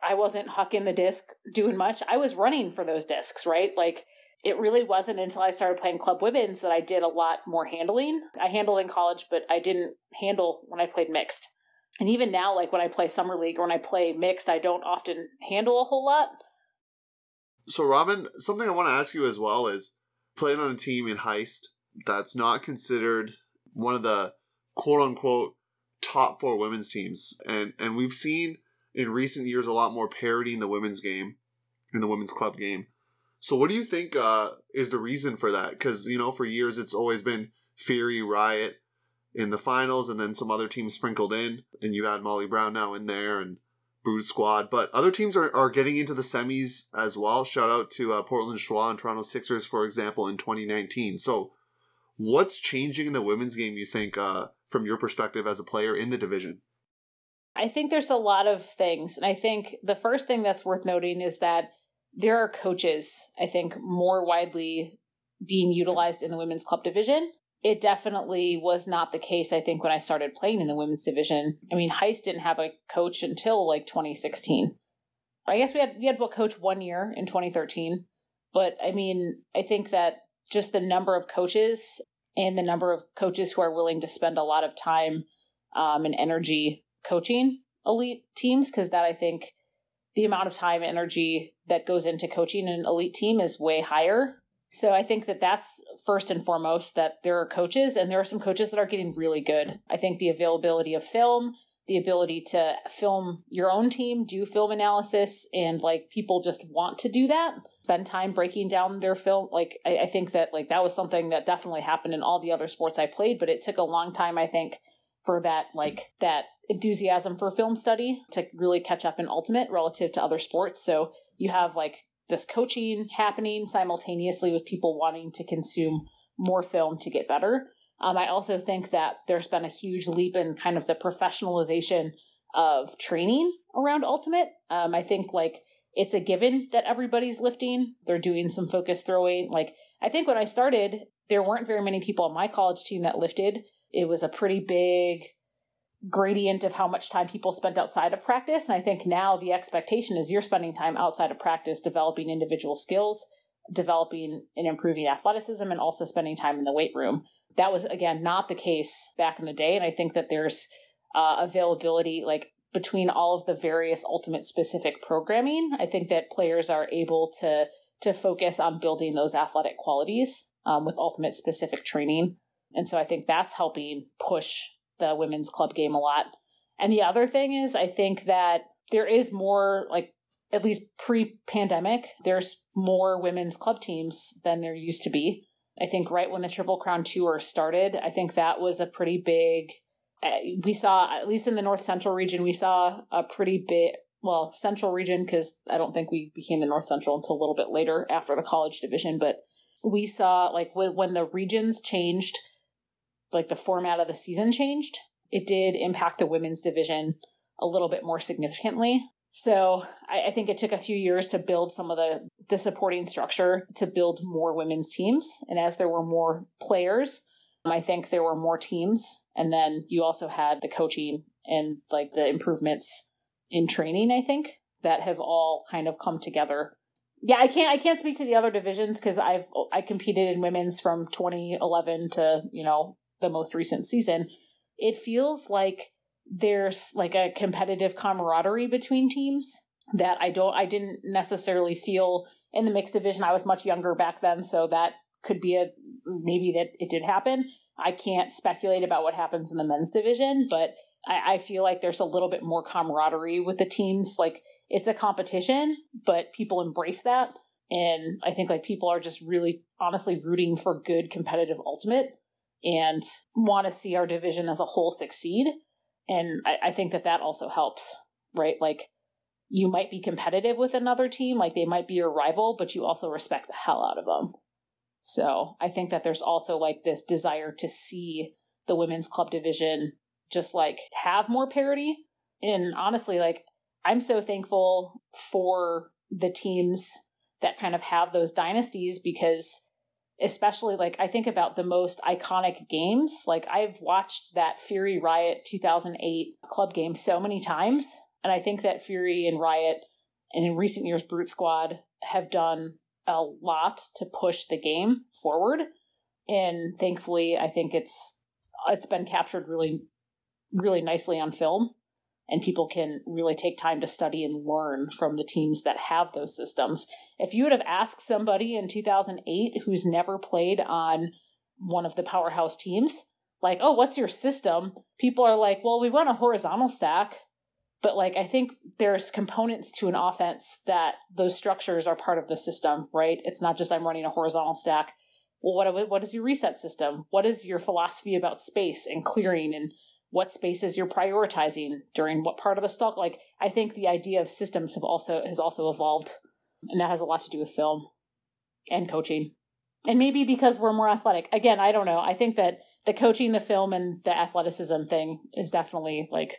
I wasn't hucking the disc doing much. I was running for those discs, right? Like it really wasn't until I started playing club women's that I did a lot more handling. I handled in college, but I didn't handle when I played mixed. And even now, like when I play summer league or when I play mixed, I don't often handle a whole lot. So, Robin, something I want to ask you as well is playing on a team in Heist that's not considered one of the quote unquote top four women's teams, and and we've seen in recent years a lot more parity in the women's game, in the women's club game. So, what do you think uh, is the reason for that? Because you know, for years it's always been Fury, Riot in the finals, and then some other teams sprinkled in, and you add Molly Brown now in there and Brute Squad. But other teams are, are getting into the semis as well. Shout out to uh, Portland Schwa and Toronto 6ixers, for example, in 2019. So, what's changing in the women's game? You think, uh, from your perspective as a player in the division? I think there's a lot of things. And I think the first thing that's worth noting is that there are coaches, I think, more widely being utilized in the women's club division. It definitely was not the case, I think, when I started playing in the women's division. I mean, Heist didn't have a coach until like 2016. I guess we had we had a coach one year in 2013. But I mean, I think that just the number of coaches and the number of coaches who are willing to spend a lot of time um, and energy coaching elite teams because that I think the amount of time and energy that goes into coaching an elite team is way higher. So I think that that's first and foremost that there are coaches and there are some coaches that are getting really good. I think the availability of film, the ability to film your own team, do film analysis, and like people just want to do that, spend time breaking down their film. Like I, I think that like that was something that definitely happened in all the other sports I played, but it took a long time, I think, for that like that enthusiasm for film study to really catch up in ultimate relative to other sports. So you have like this coaching happening simultaneously with people wanting to consume more film to get better. Um, I also think that there's been a huge leap in kind of the professionalization of training around ultimate. Um, I think like it's a given that everybody's lifting. They're doing some focus throwing. Like I think when I started, there weren't very many people on my college team that lifted. It was a pretty big gradient of how much time people spent outside of practice. And I think now the expectation is you're spending time outside of practice developing individual skills, developing and improving athleticism, and also spending time in the weight room. That was, again, not the case back in the day. And I think that there's uh, availability, like between all of the various ultimate specific programming, I think that players are able to to focus on building those athletic qualities um, with ultimate specific training. And so I think that's helping push the women's club game a lot. And the other thing is, I think that there is more like at least pre pandemic, there's more women's club teams than there used to be. I think right when the Triple Crown Tour started, I think that was a pretty big. Uh, we saw, at least in the North Central region, we saw a pretty big, well, Central region, because I don't think we became the North Central until a little bit later after the college division, but we saw like when the regions changed, like the format of the season changed, it did impact the women's division a little bit more significantly. So I, I, think it took a few years to build some of the, the supporting structure to build more women's teams. And as there were more players, I think there were more teams. And then you also had the coaching and like the improvements in training, I think, that have all kind of come together. Yeah, I can't I can't speak to the other divisions because I've I competed in women's from 2011 to, you know, the most recent season. It feels like there's like a competitive camaraderie between teams that I don't I didn't necessarily feel in the mixed division. I was much younger back then, so that could be a maybe that it did happen. I can't speculate about what happens in the men's division, but I, I feel like there's a little bit more camaraderie with the teams. Like it's a competition, but people embrace that. And I think like people are just really honestly rooting for good competitive ultimate and want to see our division as a whole succeed. And I, I think that that also helps, right? Like you might be competitive with another team, like they might be your rival, but you also respect the hell out of them. So I think that there's also like this desire to see the women's club division just like have more parity. And honestly, like I'm so thankful for the teams that kind of have those dynasties because especially like I think about the most iconic games. Like I've watched that Fury Riot 2008 club game so many times, and I think that Fury and Riot, and in recent years Brute Squad, have done a lot to push the game forward. And thankfully, I think it's it's been captured really, really nicely on film and people can really take time to study and learn from the teams that have those systems. If you would have asked somebody in 2008 who's never played on one of the powerhouse teams, like, oh, what's your system? People are like, well, we run a horizontal stack. But like, I think there's components to an offense that those structures are part of the system, right? It's not just I'm running a horizontal stack. Well, what what is your reset system? What is your philosophy about space and clearing and what spaces you're prioritizing during what part of the stack. Like I think the idea of systems have also has also evolved, and that has a lot to do with film and coaching. And maybe because we're more athletic. Again, I don't know. I think that the coaching, the film, and the athleticism thing is definitely like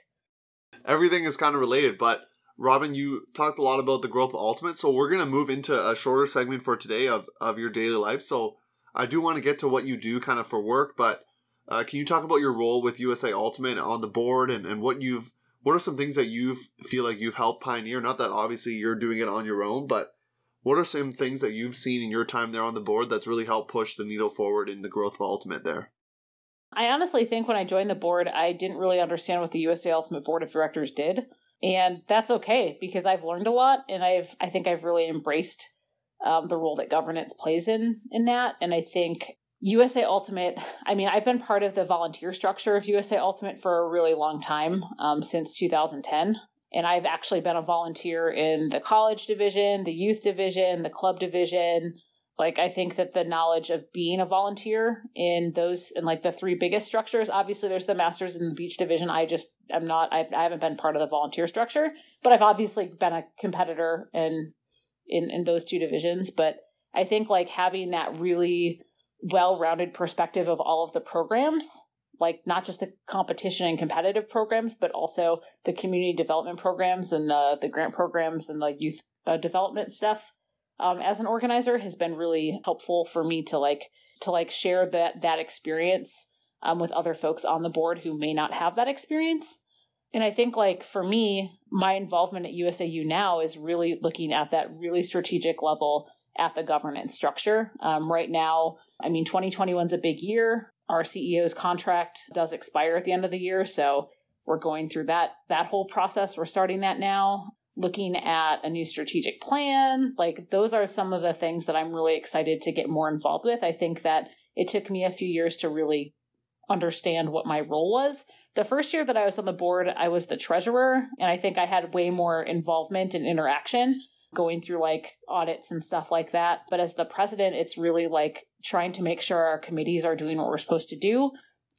everything is kind of related. But Robin, you talked a lot about the growth of Ultimate, so we're gonna move into a shorter segment for today of of your daily life. So I do want to get to what you do kind of for work, but uh, can you talk about your role with USA Ultimate on the board and, and what you've what are some things that you feel like you've helped pioneer? Not that obviously you're doing it on your own, but what are some things that you've seen in your time there on the board that's really helped push the needle forward in the growth of Ultimate there? I honestly think when I joined the board, I didn't really understand what the USA Ultimate Board of Directors did. And that's okay because I've learned a lot and I've I think I've really embraced um, the role that governance plays in in that. And I think USA Ultimate, I mean, I've been part of the volunteer structure of USA Ultimate for a really long time, um, since 2010. And I've actually been a volunteer in the college division, the youth division, the club division. Like, I think that the knowledge of being a volunteer in those, in like the three biggest structures, obviously there's the masters and the beach division. I just, I'm not, I've, I haven't been part of the volunteer structure, but I've obviously been a competitor in, in, in those two divisions. But I think like having that really, well-rounded perspective of all of the programs like not just the competition and competitive programs but also the community development programs and uh, the grant programs and the youth uh, development stuff um, as an organizer has been really helpful for me to like to like share that that experience um, with other folks on the board who may not have that experience and i think like for me my involvement at usau now is really looking at that really strategic level at the governance structure. Um, right now, I mean, 2021 is a big year. Our CEO's contract does expire at the end of the year, so we're going through that that whole process. We're starting that now. Looking at a new strategic plan, like those are some of the things that I'm really excited to get more involved with. I think that it took me a few years to really understand what my role was. the first year that I was on the board, I was the treasurer, and I think I had way more involvement and interaction going through like audits and stuff like that. But as the president, it's really like trying to make sure our committees are doing what we're supposed to do.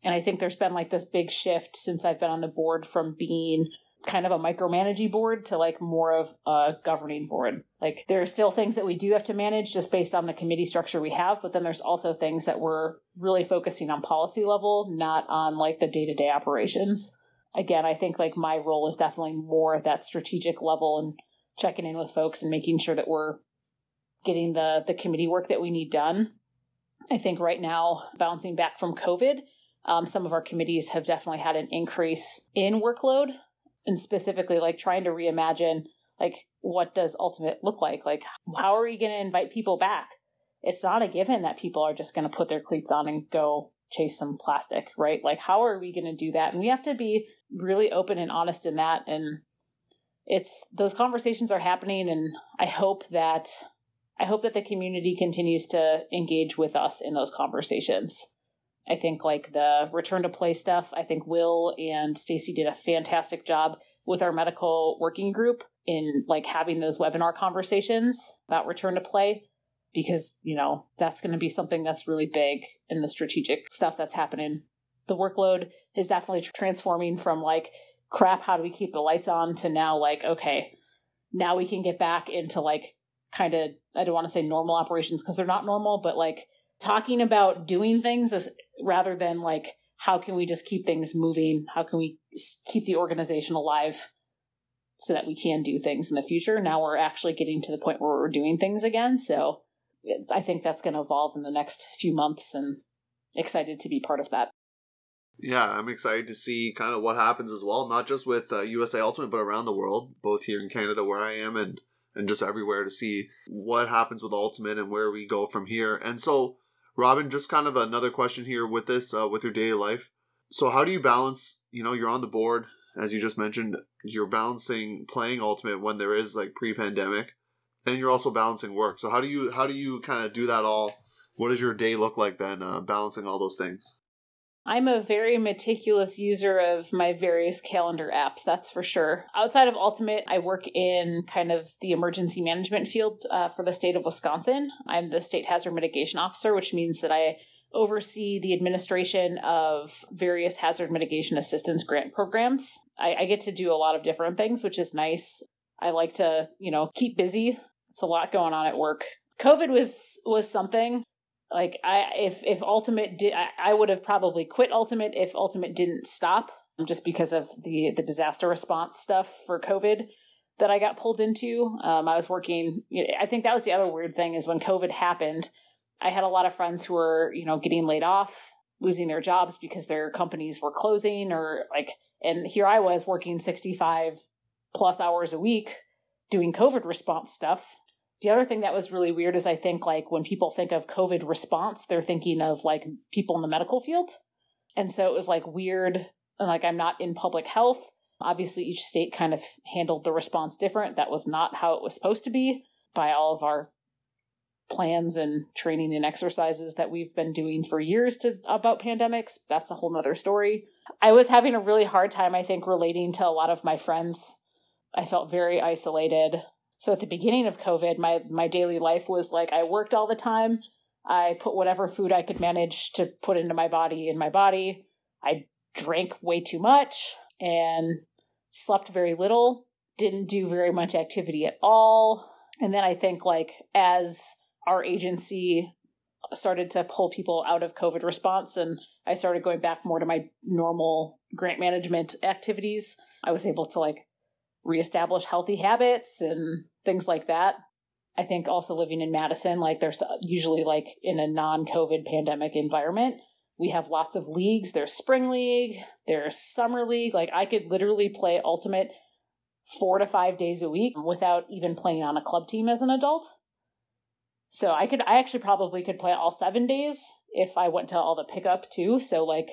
And I think there's been like this big shift since I've been on the board from being kind of a micromanaging board to like more of a governing board. Like there are still things that we do have to manage just based on the committee structure we have, but then there's also things that we're really focusing on policy level, not on like the day to day operations. Again, I think like my role is definitely more at that strategic level and checking in with folks and making sure that we're getting the the committee work that we need done. I think right now, bouncing back from COVID, um, some of our committees have definitely had an increase in workload, and specifically like trying to reimagine like what does ultimate look like? Like how are we going to invite people back? It's not a given that people are just going to put their cleats on and go chase some plastic, right? Like how are we going to do that? And we have to be really open and honest in that and it's those conversations are happening and i hope that i hope that the community continues to engage with us in those conversations. I think like the return to play stuff i think will and stacy did a fantastic job with our medical working group in like having those webinar conversations about return to play because you know that's going to be something that's really big in the strategic stuff that's happening. The workload is definitely transforming from like crap, how do we keep the lights on to now like, okay, now we can get back into like kind of, I don't want to say normal operations because they're not normal, but like talking about doing things as, rather than like, how can we just keep things moving? How can we keep the organization alive so that we can do things in the future? Now we're actually getting to the point where we're doing things again. So I think that's going to evolve in the next few months and excited to be part of that. Yeah, I'm excited to see kind of what happens as well, not just with uh, USA Ultimate, but around the world, both here in Canada where I am and and just everywhere to see what happens with Ultimate and where we go from here. And so, Robin, just kind of another question here with this, uh, with your daily life. So, how do you balance? You know, you're on the board, as you just mentioned, you're balancing playing Ultimate when there is like pre-pandemic, and you're also balancing work. So, how do you how do you kind of do that all? What does your day look like then, uh, balancing all those things? I'm a very meticulous user of my various calendar apps, that's for sure. Outside of Ultimate, I work in kind of the emergency management field uh, for the state of Wisconsin. I'm the state hazard mitigation officer, which means that I oversee the administration of various hazard mitigation assistance grant programs. I, I get to do a lot of different things, which is nice. I like to, you know, keep busy. It's a lot going on at work. COVID was was something like I if if Ultimate did I, I would have probably quit Ultimate if Ultimate didn't stop just because of the the disaster response stuff for COVID that I got pulled into. Um, I was working. You know, I think that was the other weird thing is when COVID happened, I had a lot of friends who were you know getting laid off, losing their jobs because their companies were closing or like. And here I was working sixty five plus hours a week doing COVID response stuff the other thing that was really weird is I think like when people think of COVID response, they're thinking of like people in the medical field. And so it was like weird. And like I'm not in public health. Obviously, each state kind of handled the response different. That was not how it was supposed to be by all of our plans and training and exercises that we've been doing for years to about pandemics. That's a whole nother story. I was having a really hard time, I think, relating to a lot of my friends. I felt very isolated. So at the beginning of COVID, my my daily life was like I worked all the time. I put whatever food I could manage to put into my body in my body. I drank way too much and slept very little, didn't do very much activity at all. And then I think like as our agency started to pull people out of COVID response and I started going back more to my normal grant management activities, I was able to like reestablish healthy habits and things like that. I think also living in Madison, like there's usually like in a non COVID pandemic environment, we have lots of leagues. There's spring league, there's summer league. Like I could literally play ultimate four to five days a week without even playing on a club team as an adult. So I could, I actually probably could play all seven days if I went to all the pickup too. So like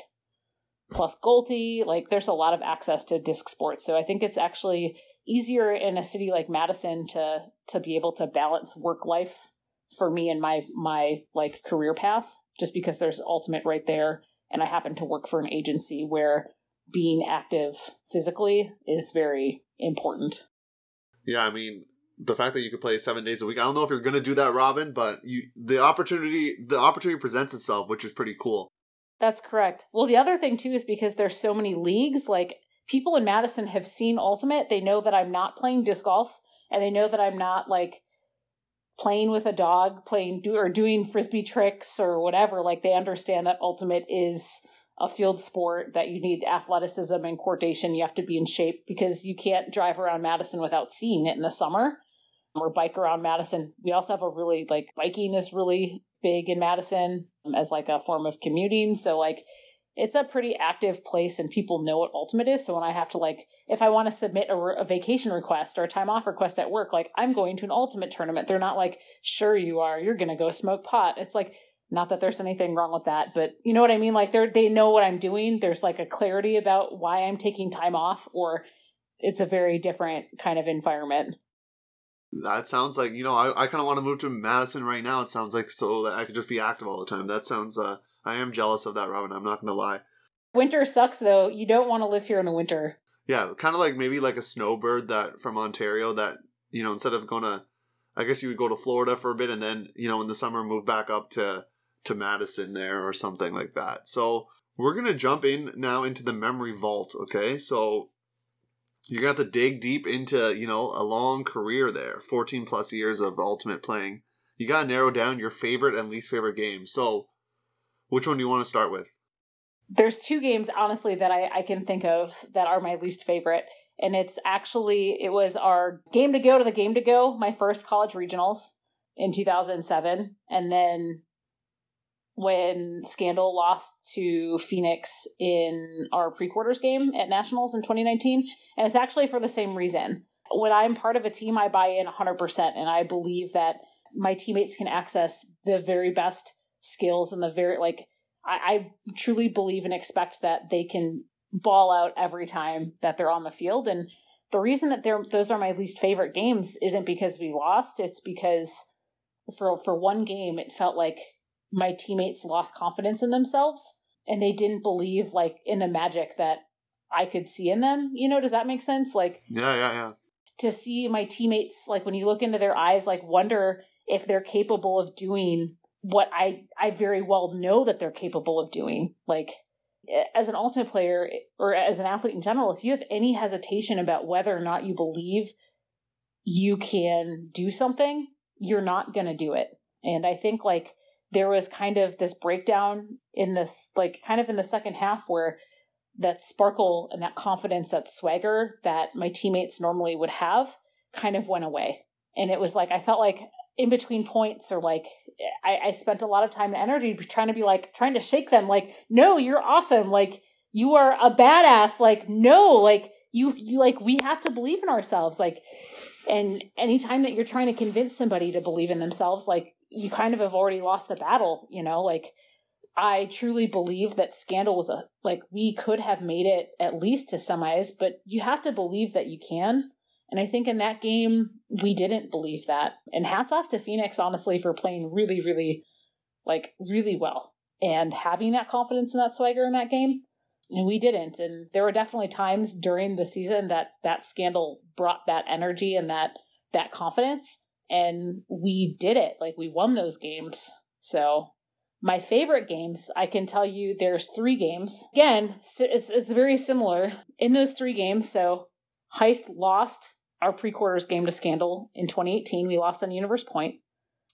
plus Golty. Like there's a lot of access to disc sports. So I think it's actually easier in a city like Madison to to be able to balance work life for me and my my like career path just because there's ultimate right there and I happen to work for an agency where being active physically is very important. Yeah, I mean, the fact that you could play seven days a week. I don't know if you're to do that, Robin, but you the opportunity the opportunity presents itself, which is pretty cool. That's correct. Well, the other thing too is because there's so many leagues. Like people in Madison have seen Ultimate. They know that I'm not playing disc golf, and they know that I'm not like playing with a dog, playing do or doing frisbee tricks or whatever. Like they understand that Ultimate is a field sport that you need athleticism and coordination. You have to be in shape because you can't drive around Madison without seeing it in the summer or bike around Madison. We also have a really like biking is really big in Madison Um, as like a form of commuting. So like it's a pretty active place and people know what ultimate is. So when I have to like if I want to submit a, a vacation request or a time off request at work, like I'm going to an ultimate tournament. They're not like sure you are. You're going to go smoke pot. It's like not that there's anything wrong with that, but you know what I mean? Like they're they know what I'm doing. There's like a clarity about why I'm taking time off or it's a very different kind of environment. That sounds like you know I, I kind of want to move to Madison right now. It sounds like so that I could just be active all the time. That sounds uh I am jealous of that, Robin. I'm not gonna lie. Winter sucks though. You don't want to live here in the winter. Yeah, kind of like maybe like a snowbird that from Ontario that you know instead of going to, I guess you would go to Florida for a bit and then you know in the summer move back up to to Madison there or something like that. So we're gonna jump in now into the memory vault. Okay, so you're gonna have to dig deep into you know a long career there. 14 plus years of ultimate playing. You gotta narrow down your favorite and least favorite games. So which one do you want to start with? There's two games honestly that I, I can think of that are my least favorite. And it's actually it was our game to go to the game to go my first college regionals in 2007 and then when Scandal lost to Phoenix in our pre-quarters game at Nationals in 2019, and it's actually for the same reason. When I'm part of a team, I buy in 100%, and I believe that my teammates can access the very best skills and the very like. I, I truly believe and expect that they can ball out every time that they're on the field, and the reason that they're those are my least favorite games isn't because we lost. It's because for for one game, it felt like my teammates lost confidence in themselves and they didn't believe like in the magic that I could see in them. You know, does that make sense? Like Yeah, yeah, yeah. To see my teammates like when you look into their eyes like wonder if they're capable of doing what I I very well know that they're capable of doing. Like as an ultimate player or as an athlete in general, if you have any hesitation about whether or not you believe you can do something, you're not going to do it. And I think like there was kind of this breakdown in this like kind of in the second half where that sparkle and that confidence that swagger that my teammates normally would have kind of went away. And it was like i felt like in between points or like I, I spent a lot of time and energy trying to be like trying to shake them like no you're awesome. Like you are a badass. Like no like you you like we have to believe in ourselves. Like and anytime that you're trying to convince somebody to believe in themselves like you kind of have already lost the battle, you know, like I truly believe that Scandal was a like we could have made it at least to semis, but you have to believe that you can. And I think in that game we didn't believe that. And hats off to Phoenix honestly for playing really really like really well and having that confidence and that swagger in that game. And we didn't. And there were definitely times during the season that that scandal brought that energy and that that confidence and we did it. Like we won those games. So my favorite games, I can tell you there's three games. Again, it's it's very similar in those three games. So Heist lost our pre-quarters game to Scandal in 2018. We lost on Universe Point.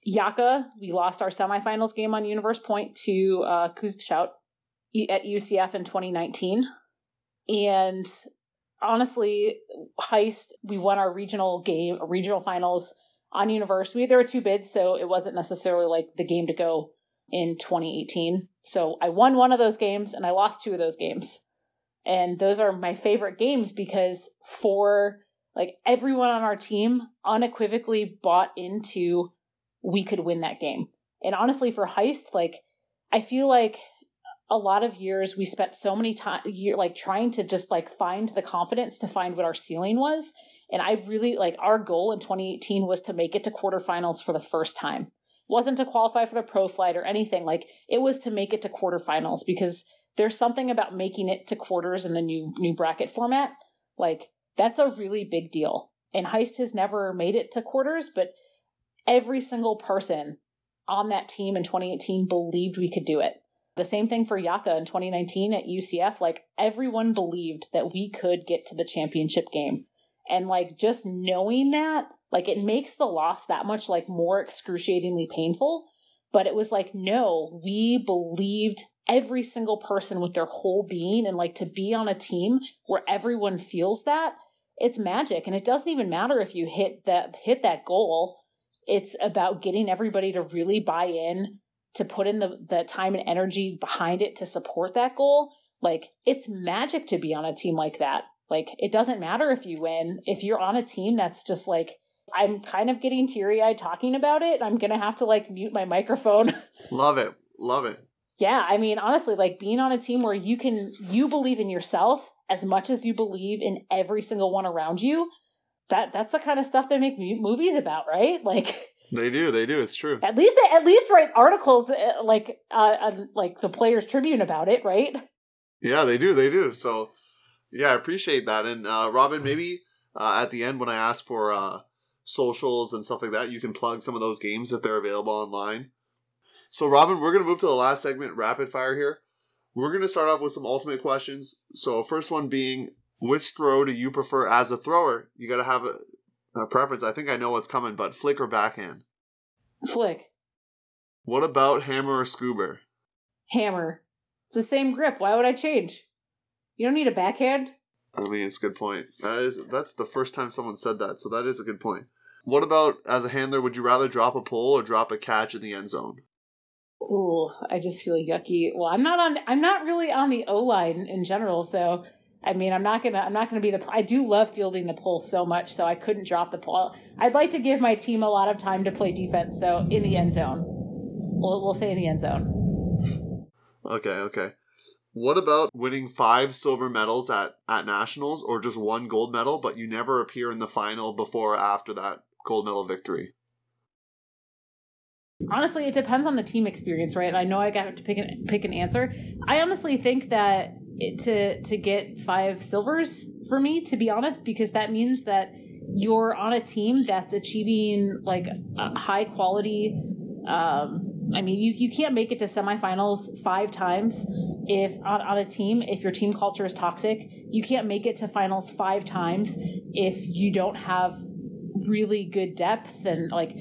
Yaka, we lost our semifinals game on Universe Point to uh, at UCF in 2019. And honestly, Heist, we won our regional game, regional finals on Universe. We there were two bids, so it wasn't necessarily like the game to go in 2018. So I won one of those games and I lost two of those games. And those are my favorite games because for like everyone on our team unequivocally bought into we could win that game. And honestly for Heist, like I feel like a lot of years we spent so many time year like trying to just like find the confidence to find what our ceiling was and I really like our goal in 2018 was to make it to quarterfinals for the first time. Wasn't to qualify for the pro flight or anything. Like it was to make it to quarterfinals because there's something about making it to quarters in the new new bracket format. Like that's a really big deal. And Heist has never made it to quarters, but every single person on that team in 2018 believed we could do it. The same thing for Yaka in 2019 at UCF. Like everyone believed that we could get to the championship game. And like just knowing that, like it makes the loss that much like more excruciatingly painful. But it was like, no, we believed every single person with their whole being and like to be on a team where everyone feels that it's magic. And it doesn't even matter if you hit that hit that goal. It's about getting everybody to really buy in to put in the the time and energy behind it to support that goal. Like it's magic to be on a team like that like it doesn't matter if you win if you're on a team that's just like i'm kind of getting teary-eyed talking about it i'm gonna have to like mute my microphone love it love it yeah, I mean, honestly, like being on a team where you can, you believe in yourself as much as you believe in every single one around you. That that's the kind of stuff they make movies about, right? Like they do, they do. It's true. At least, they, at least write articles uh, like uh, uh, like the Players Tribune about it, right? Yeah, they do, they do. So, yeah, I appreciate that. And uh, Robyn, maybe uh, at the end when I ask for uh, socials and stuff like that, you can plug some of those games if they're available online. So, Robyn, we're going to move to the last segment, rapid fire here. We're going to start off with some ultimate questions. So, first one being, which throw do you prefer as a thrower? You got to have a, a, preference. I think I know what's coming, but flick or backhand? Flick. What about hammer or scuba? Hammer. It's the same grip. Why would I change? You don't need a backhand. I mean, it's a good point. That is that's the first time someone said that, so that is a good point. What about as a handler? Would you rather drop a pull or drop a catch in the end zone? Oh, I just feel yucky. Well, I'm not on. I'm not really on the O line in general, so I mean, I'm not gonna. I'm not gonna be the. I do love fielding the pull so much, so I couldn't drop the pull. I'd like to give my team a lot of time to play defense, so in the end zone, we'll we'll say in the end zone. Okay, okay. What about winning five silver medals at at nationals, or just one gold medal, but you never appear in the final before or after that gold medal victory? honestly it depends on the team experience right i know i got to pick an, pick an answer i honestly think that it, to to get five silvers for me to be honest because that means that you're on a team that's achieving like high quality um, I mean, you, you can't make it to semifinals five times if on, on a team if your team culture is toxic. You can't make it to finals five times if you don't have really good depth and like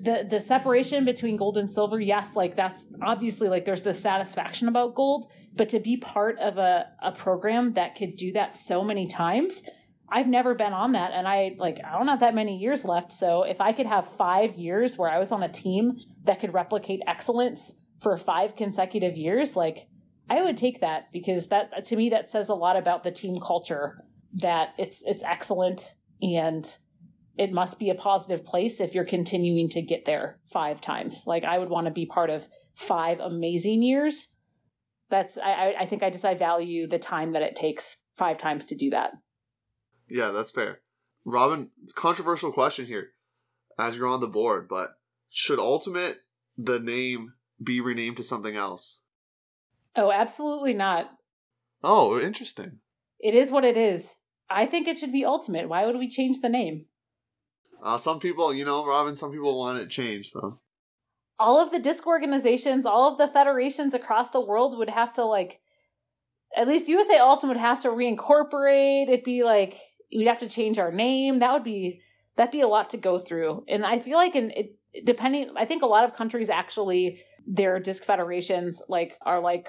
the the separation between gold and silver yes like that's obviously like there's the satisfaction about gold but to be part of a, a program that could do that so many times i've never been on that and i like i don't have that many years left so if i could have five years where i was on a team that could replicate excellence for five consecutive years like i would take that because that to me that says a lot about the team culture that it's it's excellent and it must be a positive place if you're continuing to get there five times. Like I would want to be part of five amazing years. That's I, I think I just I value the time that it takes five times to do that. Yeah, that's fair. Robyn, controversial question here as you're on the board, but should Ultimate the name be renamed to something else? Oh, absolutely not. Oh, interesting. It is what it is. I think it should be Ultimate. Why would we change the name? Uh, some people, you know, Robyn, some people want it changed, though. All of the disc organizations, all of the federations across the world would have to, like, at least USA Ultimate would have to reincorporate. It'd be like, we'd have to change our name. That would be, that'd be a lot to go through. And I feel like, in it, depending, I think a lot of countries actually, their disc federations, like, are like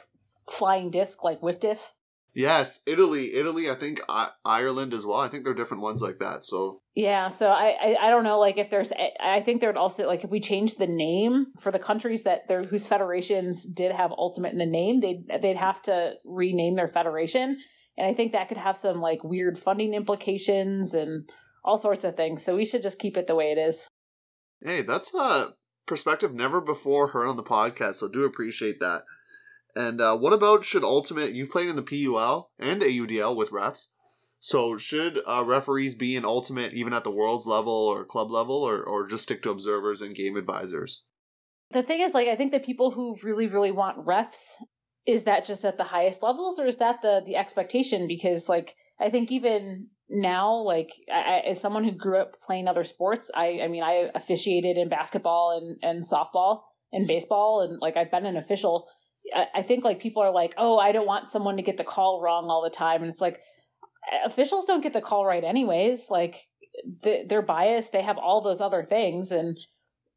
flying disc, like WIFDIF. Yes, Italy, Italy. I think I- Ireland as well. I think there are different ones like that. So yeah, so I, I, I don't know. Like if there's, I think there'd also like if we change the name for the countries that their whose federations did have ultimate in the name, they'd they'd have to rename their federation, and I think that could have some like weird funding implications and all sorts of things. So we should just keep it the way it is. Hey, that's a perspective never before heard on the podcast. So do appreciate that. And uh, what about should Ultimate? You've played in the PUL and AUDL with refs. So should uh, referees be in Ultimate even at the world's level or club level, or or just stick to observers and game advisors? The thing is, like, I think the people who really, really want refs is that just at the highest levels or is that the the expectation because like i think even now like I, as someone who grew up playing other sports i i mean i officiated in basketball and and softball and baseball and like i've been an official. I, I think like people are like oh i don't want someone to get the call wrong all the time. And it's like eh, officials don't get the call right anyways. Like they're biased. They have all those other things. And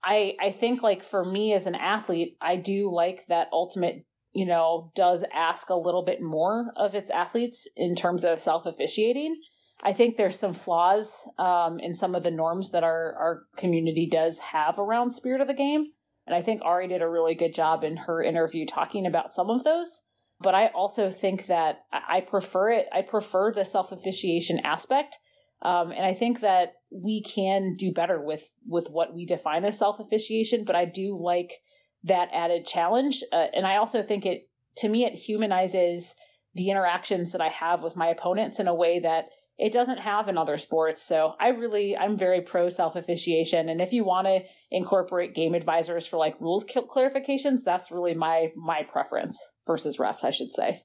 i i think like for me as an athlete i do like that ultimate you know does ask a little bit more of its athletes in terms of self officiating i think there's some flaws um, in some of the norms that our our community does have around spirit of the game and i think ari did a really good job in her interview talking about some of those but I also think that I prefer it. I prefer the self officiation aspect. Um, and I think that we can do better with with what we define as self officiation. But I do like that added challenge, uh, and I also think it to me it humanizes the interactions that I have with my opponents in a way that it doesn't have in other sports. So I really, I'm very pro self officiation. And if you want to incorporate game advisors for like rules clarifications, that's really my my preference versus refs, I should say.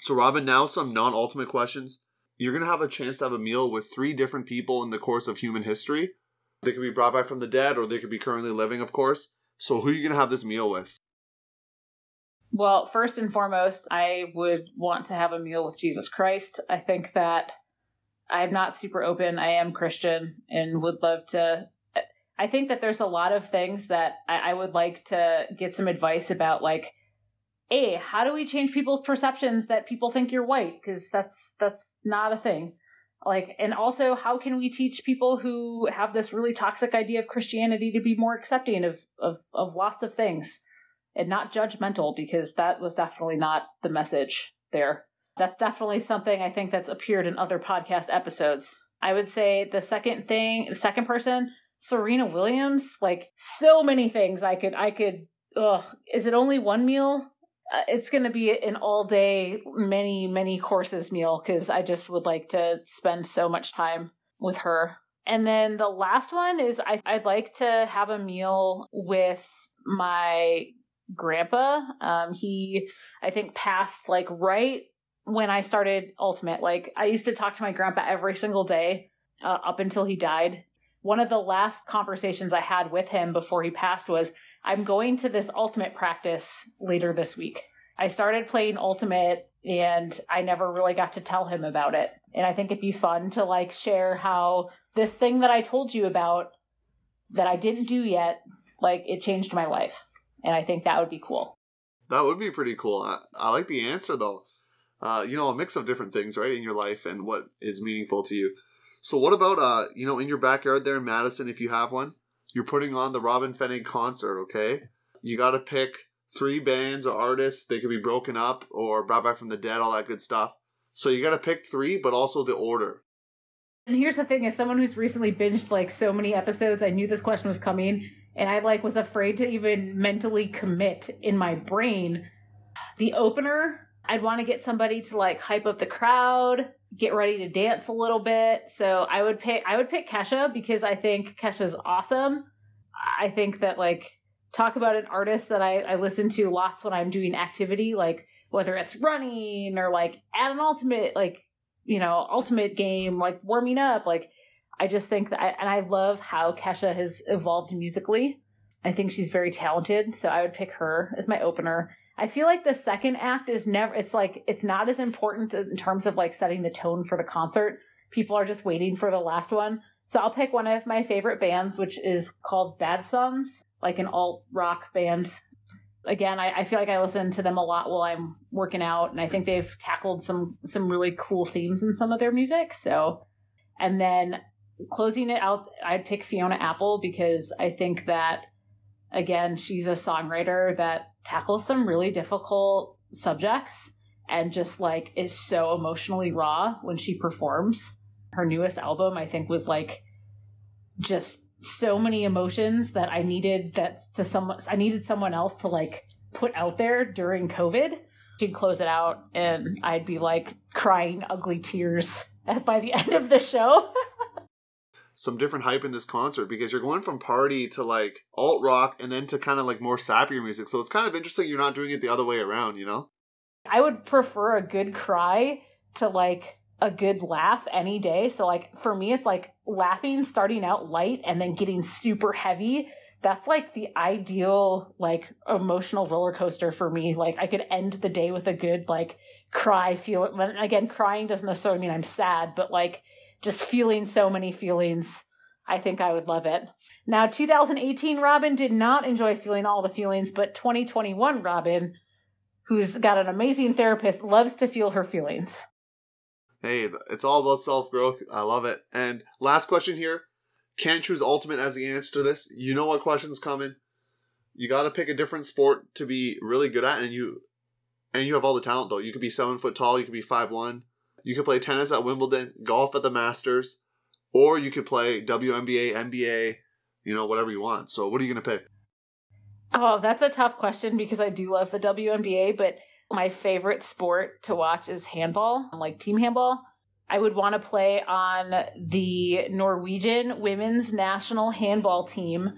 So Robyn, now some non-ultimate questions. You're gonna have a chance to have a meal with three different people in the course of human history. They could be brought back from the dead, or they could be currently living, of course. So who are you gonna have this meal with? Well, first and foremost, I would want to have a meal with Jesus Christ. I think that I'm not super open. I am Christian and would love to. I think that there's a lot of things that I, I would like to get some advice about, like, a how do we change people's perceptions that people think you're white because that's that's not a thing like and also how can we teach people who have this really toxic idea of christianity to be more accepting of of of lots of things and not judgmental because that was definitely not the message there that's definitely something I think that's appeared in other podcast episodes. I would say the second thing, the second person, Serena Williams, like so many things I could, I could, ugh, is it only one meal? Uh, it's going to be an all day, many, many courses meal because I just would like to spend so much time with her. And then the last one is I, I'd like to have a meal with my grandpa. Um, he, I think, passed like right when I started Ultimate. Like I used to talk to my grandpa every single day uh, up until he died. One of the last conversations I had with him before he passed was, "I'm going to this Ultimate practice later this week." I started playing Ultimate and I never really got to tell him about it. And I think it'd be fun to like share how this thing that I told you about that I didn't do yet, like it changed my life. And I think that would be cool. That would be pretty cool. I, I like the answer though uh, you know, a mix of different things, right, in your life and what is meaningful to you. So, what about, uh, you know, in your backyard there in Madison, if you have one, you're putting on the Robyn Fennig concert, okay? You got to pick three bands or artists. They could be broken up or brought back from the dead, all that good stuff. So, you got to pick three, but also the order. And here's the thing: as someone who's recently binged like so many episodes, I knew this question was coming, and I like was afraid to even mentally commit in my brain. The opener I'd want to get somebody to like hype up the crowd, get ready to dance a little bit. So I would pick I would pick Kesha because I think Kesha's awesome. I think that like talk about an artist that I, I listen to lots when I'm doing activity, like whether it's running or like at an ultimate like you know ultimate game, like warming up. Like I just think that I, and I love how Kesha has evolved musically. I think she's very talented, so I would pick her as my opener. I feel like the second act is never, it's like, it's not as important in terms of like setting the tone for the concert. People are just waiting for the last one. So I'll pick one of my favorite bands, which is called Bad Suns, like an alt rock band. Again, I, I feel like I listen to them a lot while I'm working out, and I think they've tackled some some really cool themes in some of their music. So, and then closing it out, I'd pick Fiona Apple because I think that again, she's a songwriter that tackles some really difficult subjects and just like is so emotionally raw when she performs. Her newest album, I think, was like just so many emotions that I needed that to someone I needed someone else to like put out there during COVID. She'd close it out and I'd be like crying ugly tears by the end of the show. some different hype in this concert because you're going from party to like alt rock and then to kind of like more sappier music. So it's kind of interesting you're not doing it the other way around, you know? I would prefer a good cry to like a good laugh any day. So like for me it's like laughing starting out light and then getting super heavy. That's like the ideal like emotional roller coaster for me. Like I could end the day with a good like cry feel again crying doesn't necessarily mean I'm sad, but like just feeling so many feelings. I think I would love it. Now 2018 Robyn did not enjoy feeling all the feelings, but 2021 Robyn who's got an amazing therapist loves to feel her feelings. Hey, it's all about self growth. I love it. And last question here. Can't choose ultimate as the answer to this. You know what question's coming. You got to pick a different sport to be really good at, and you and you have all the talent though. You could be seven foot tall. You could be five one. You could play tennis at Wimbledon, golf at the Masters, or you could play WNBA, NBA. You know, whatever you want. So, what are you gonna pick? Oh, that's a tough question because I do love the WNBA, but my favorite sport to watch is handball, like team handball. I would want to play on the Norwegian women's national handball team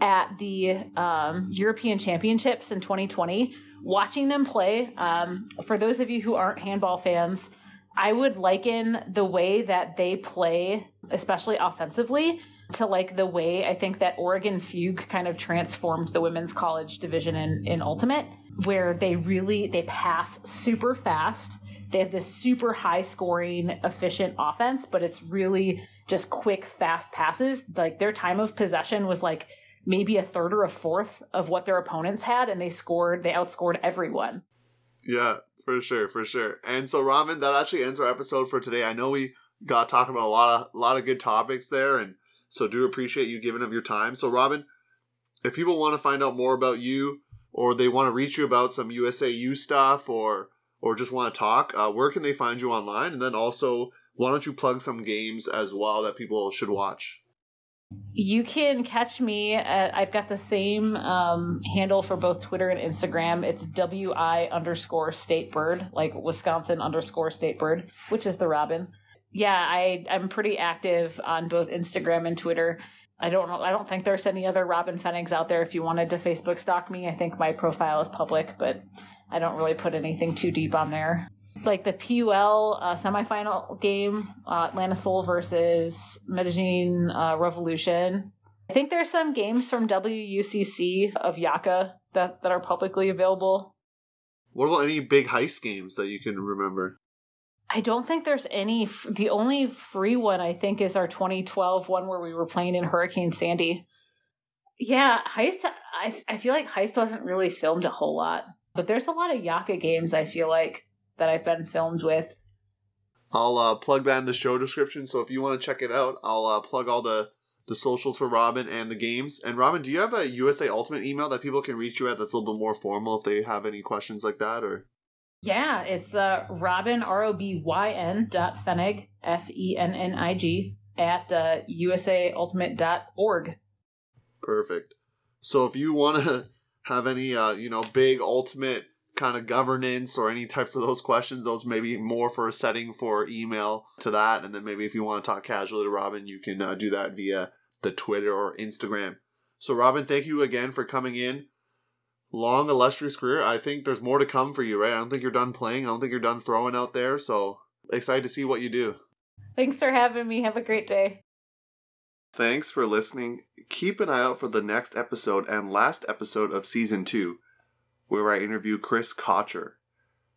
at the um, European Championships in 2020. Watching them play, um, for those of you who aren't handball fans, I would liken the way that they play, especially offensively, to like the way I think that Oregon Fugue kind of transformed the women's college division in, in Ultimate where they really they pass super fast. They have this super high scoring, efficient offense, but it's really just quick, fast passes. Like their time of possession was like maybe a third or a fourth of what their opponents had, and they scored, they outscored everyone. Yeah, for sure, for sure. And so, Robyn, that actually ends our episode for today. I know we got talking about a lot of a lot of good topics there, and so do appreciate you giving up your time. So, Robyn, if people want to find out more about you, or they want to reach you about some USAU stuff or or just want to talk, uh, where can they find you online? And then also, why don't you plug some games as well that people should watch? You can catch me. At, I've got the same um, handle for both Twitter and Instagram. It's wi underscore state bird, like Wisconsin underscore state bird, which is the Robin. Yeah, I I'm pretty active on both Instagram and Twitter. I don't know. I don't think there's any other Robyn Fennigs out there. If you wanted to Facebook stalk me, I think my profile is public, but I don't really put anything too deep on there. Like the PUL uh, semifinal game, uh, Atlanta Soul versus Medellin uh, Revolution. I think there's some games from WUCC of Yaka that, that are publicly available. What about any big heist games that you can remember? I don't think there's any. The only free one I think is our 2012 one where we were playing in Hurricane Sandy. Yeah, Heist. I I feel like Heist wasn't really filmed a whole lot, but there's a lot of Yaka games. I feel like that I've been filmed with. I'll uh, plug that in the show description. So if you want to check it out, I'll uh, plug all the the socials for Robyn and the games. And Robyn, do you have a USA Ultimate email that people can reach you at that's a little bit more formal if they have any questions like that or? Yeah, it's uh, Robyn R O B Y N dot Fennig F E N N I G at uh, org. Perfect. So if you want to have any uh, you know big ultimate kind of governance or any types of those questions, those maybe more for a setting for email to that, and then maybe if you want to talk casually to Robyn, you can uh, do that via the Twitter or Instagram. So Robyn, thank you again for coming in long, illustrious career. I think there's more to come for you, right? I don't think you're done playing. I don't think you're done throwing out there. So excited to see what you do. Thanks for having me. Have a great day. Thanks for listening. Keep an eye out for the next episode and last episode of season two, where I interview Chris Kocher.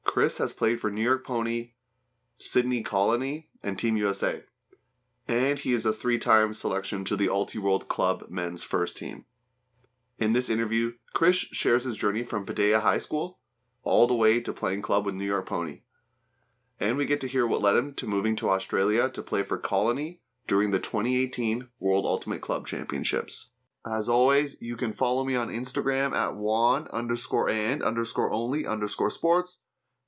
Chris has played for New York Pony, Sydney Colony, and Team USA. And he is a three time selection to the Ultiworld Club men's first team. In this interview, Chris shares his journey from Paideia High School all the way to playing club with New York Pony. And we get to hear what led him to moving to Australia to play for Colony during the 2018 World Ultimate Club Championships. As always, you can follow me on Instagram at Juan underscore and underscore only underscore sports.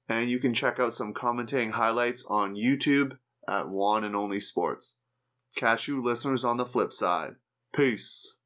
And you can check out some commentating highlights on YouTube at Juan and Only Sports. Catch you listeners on the flip side. Peace.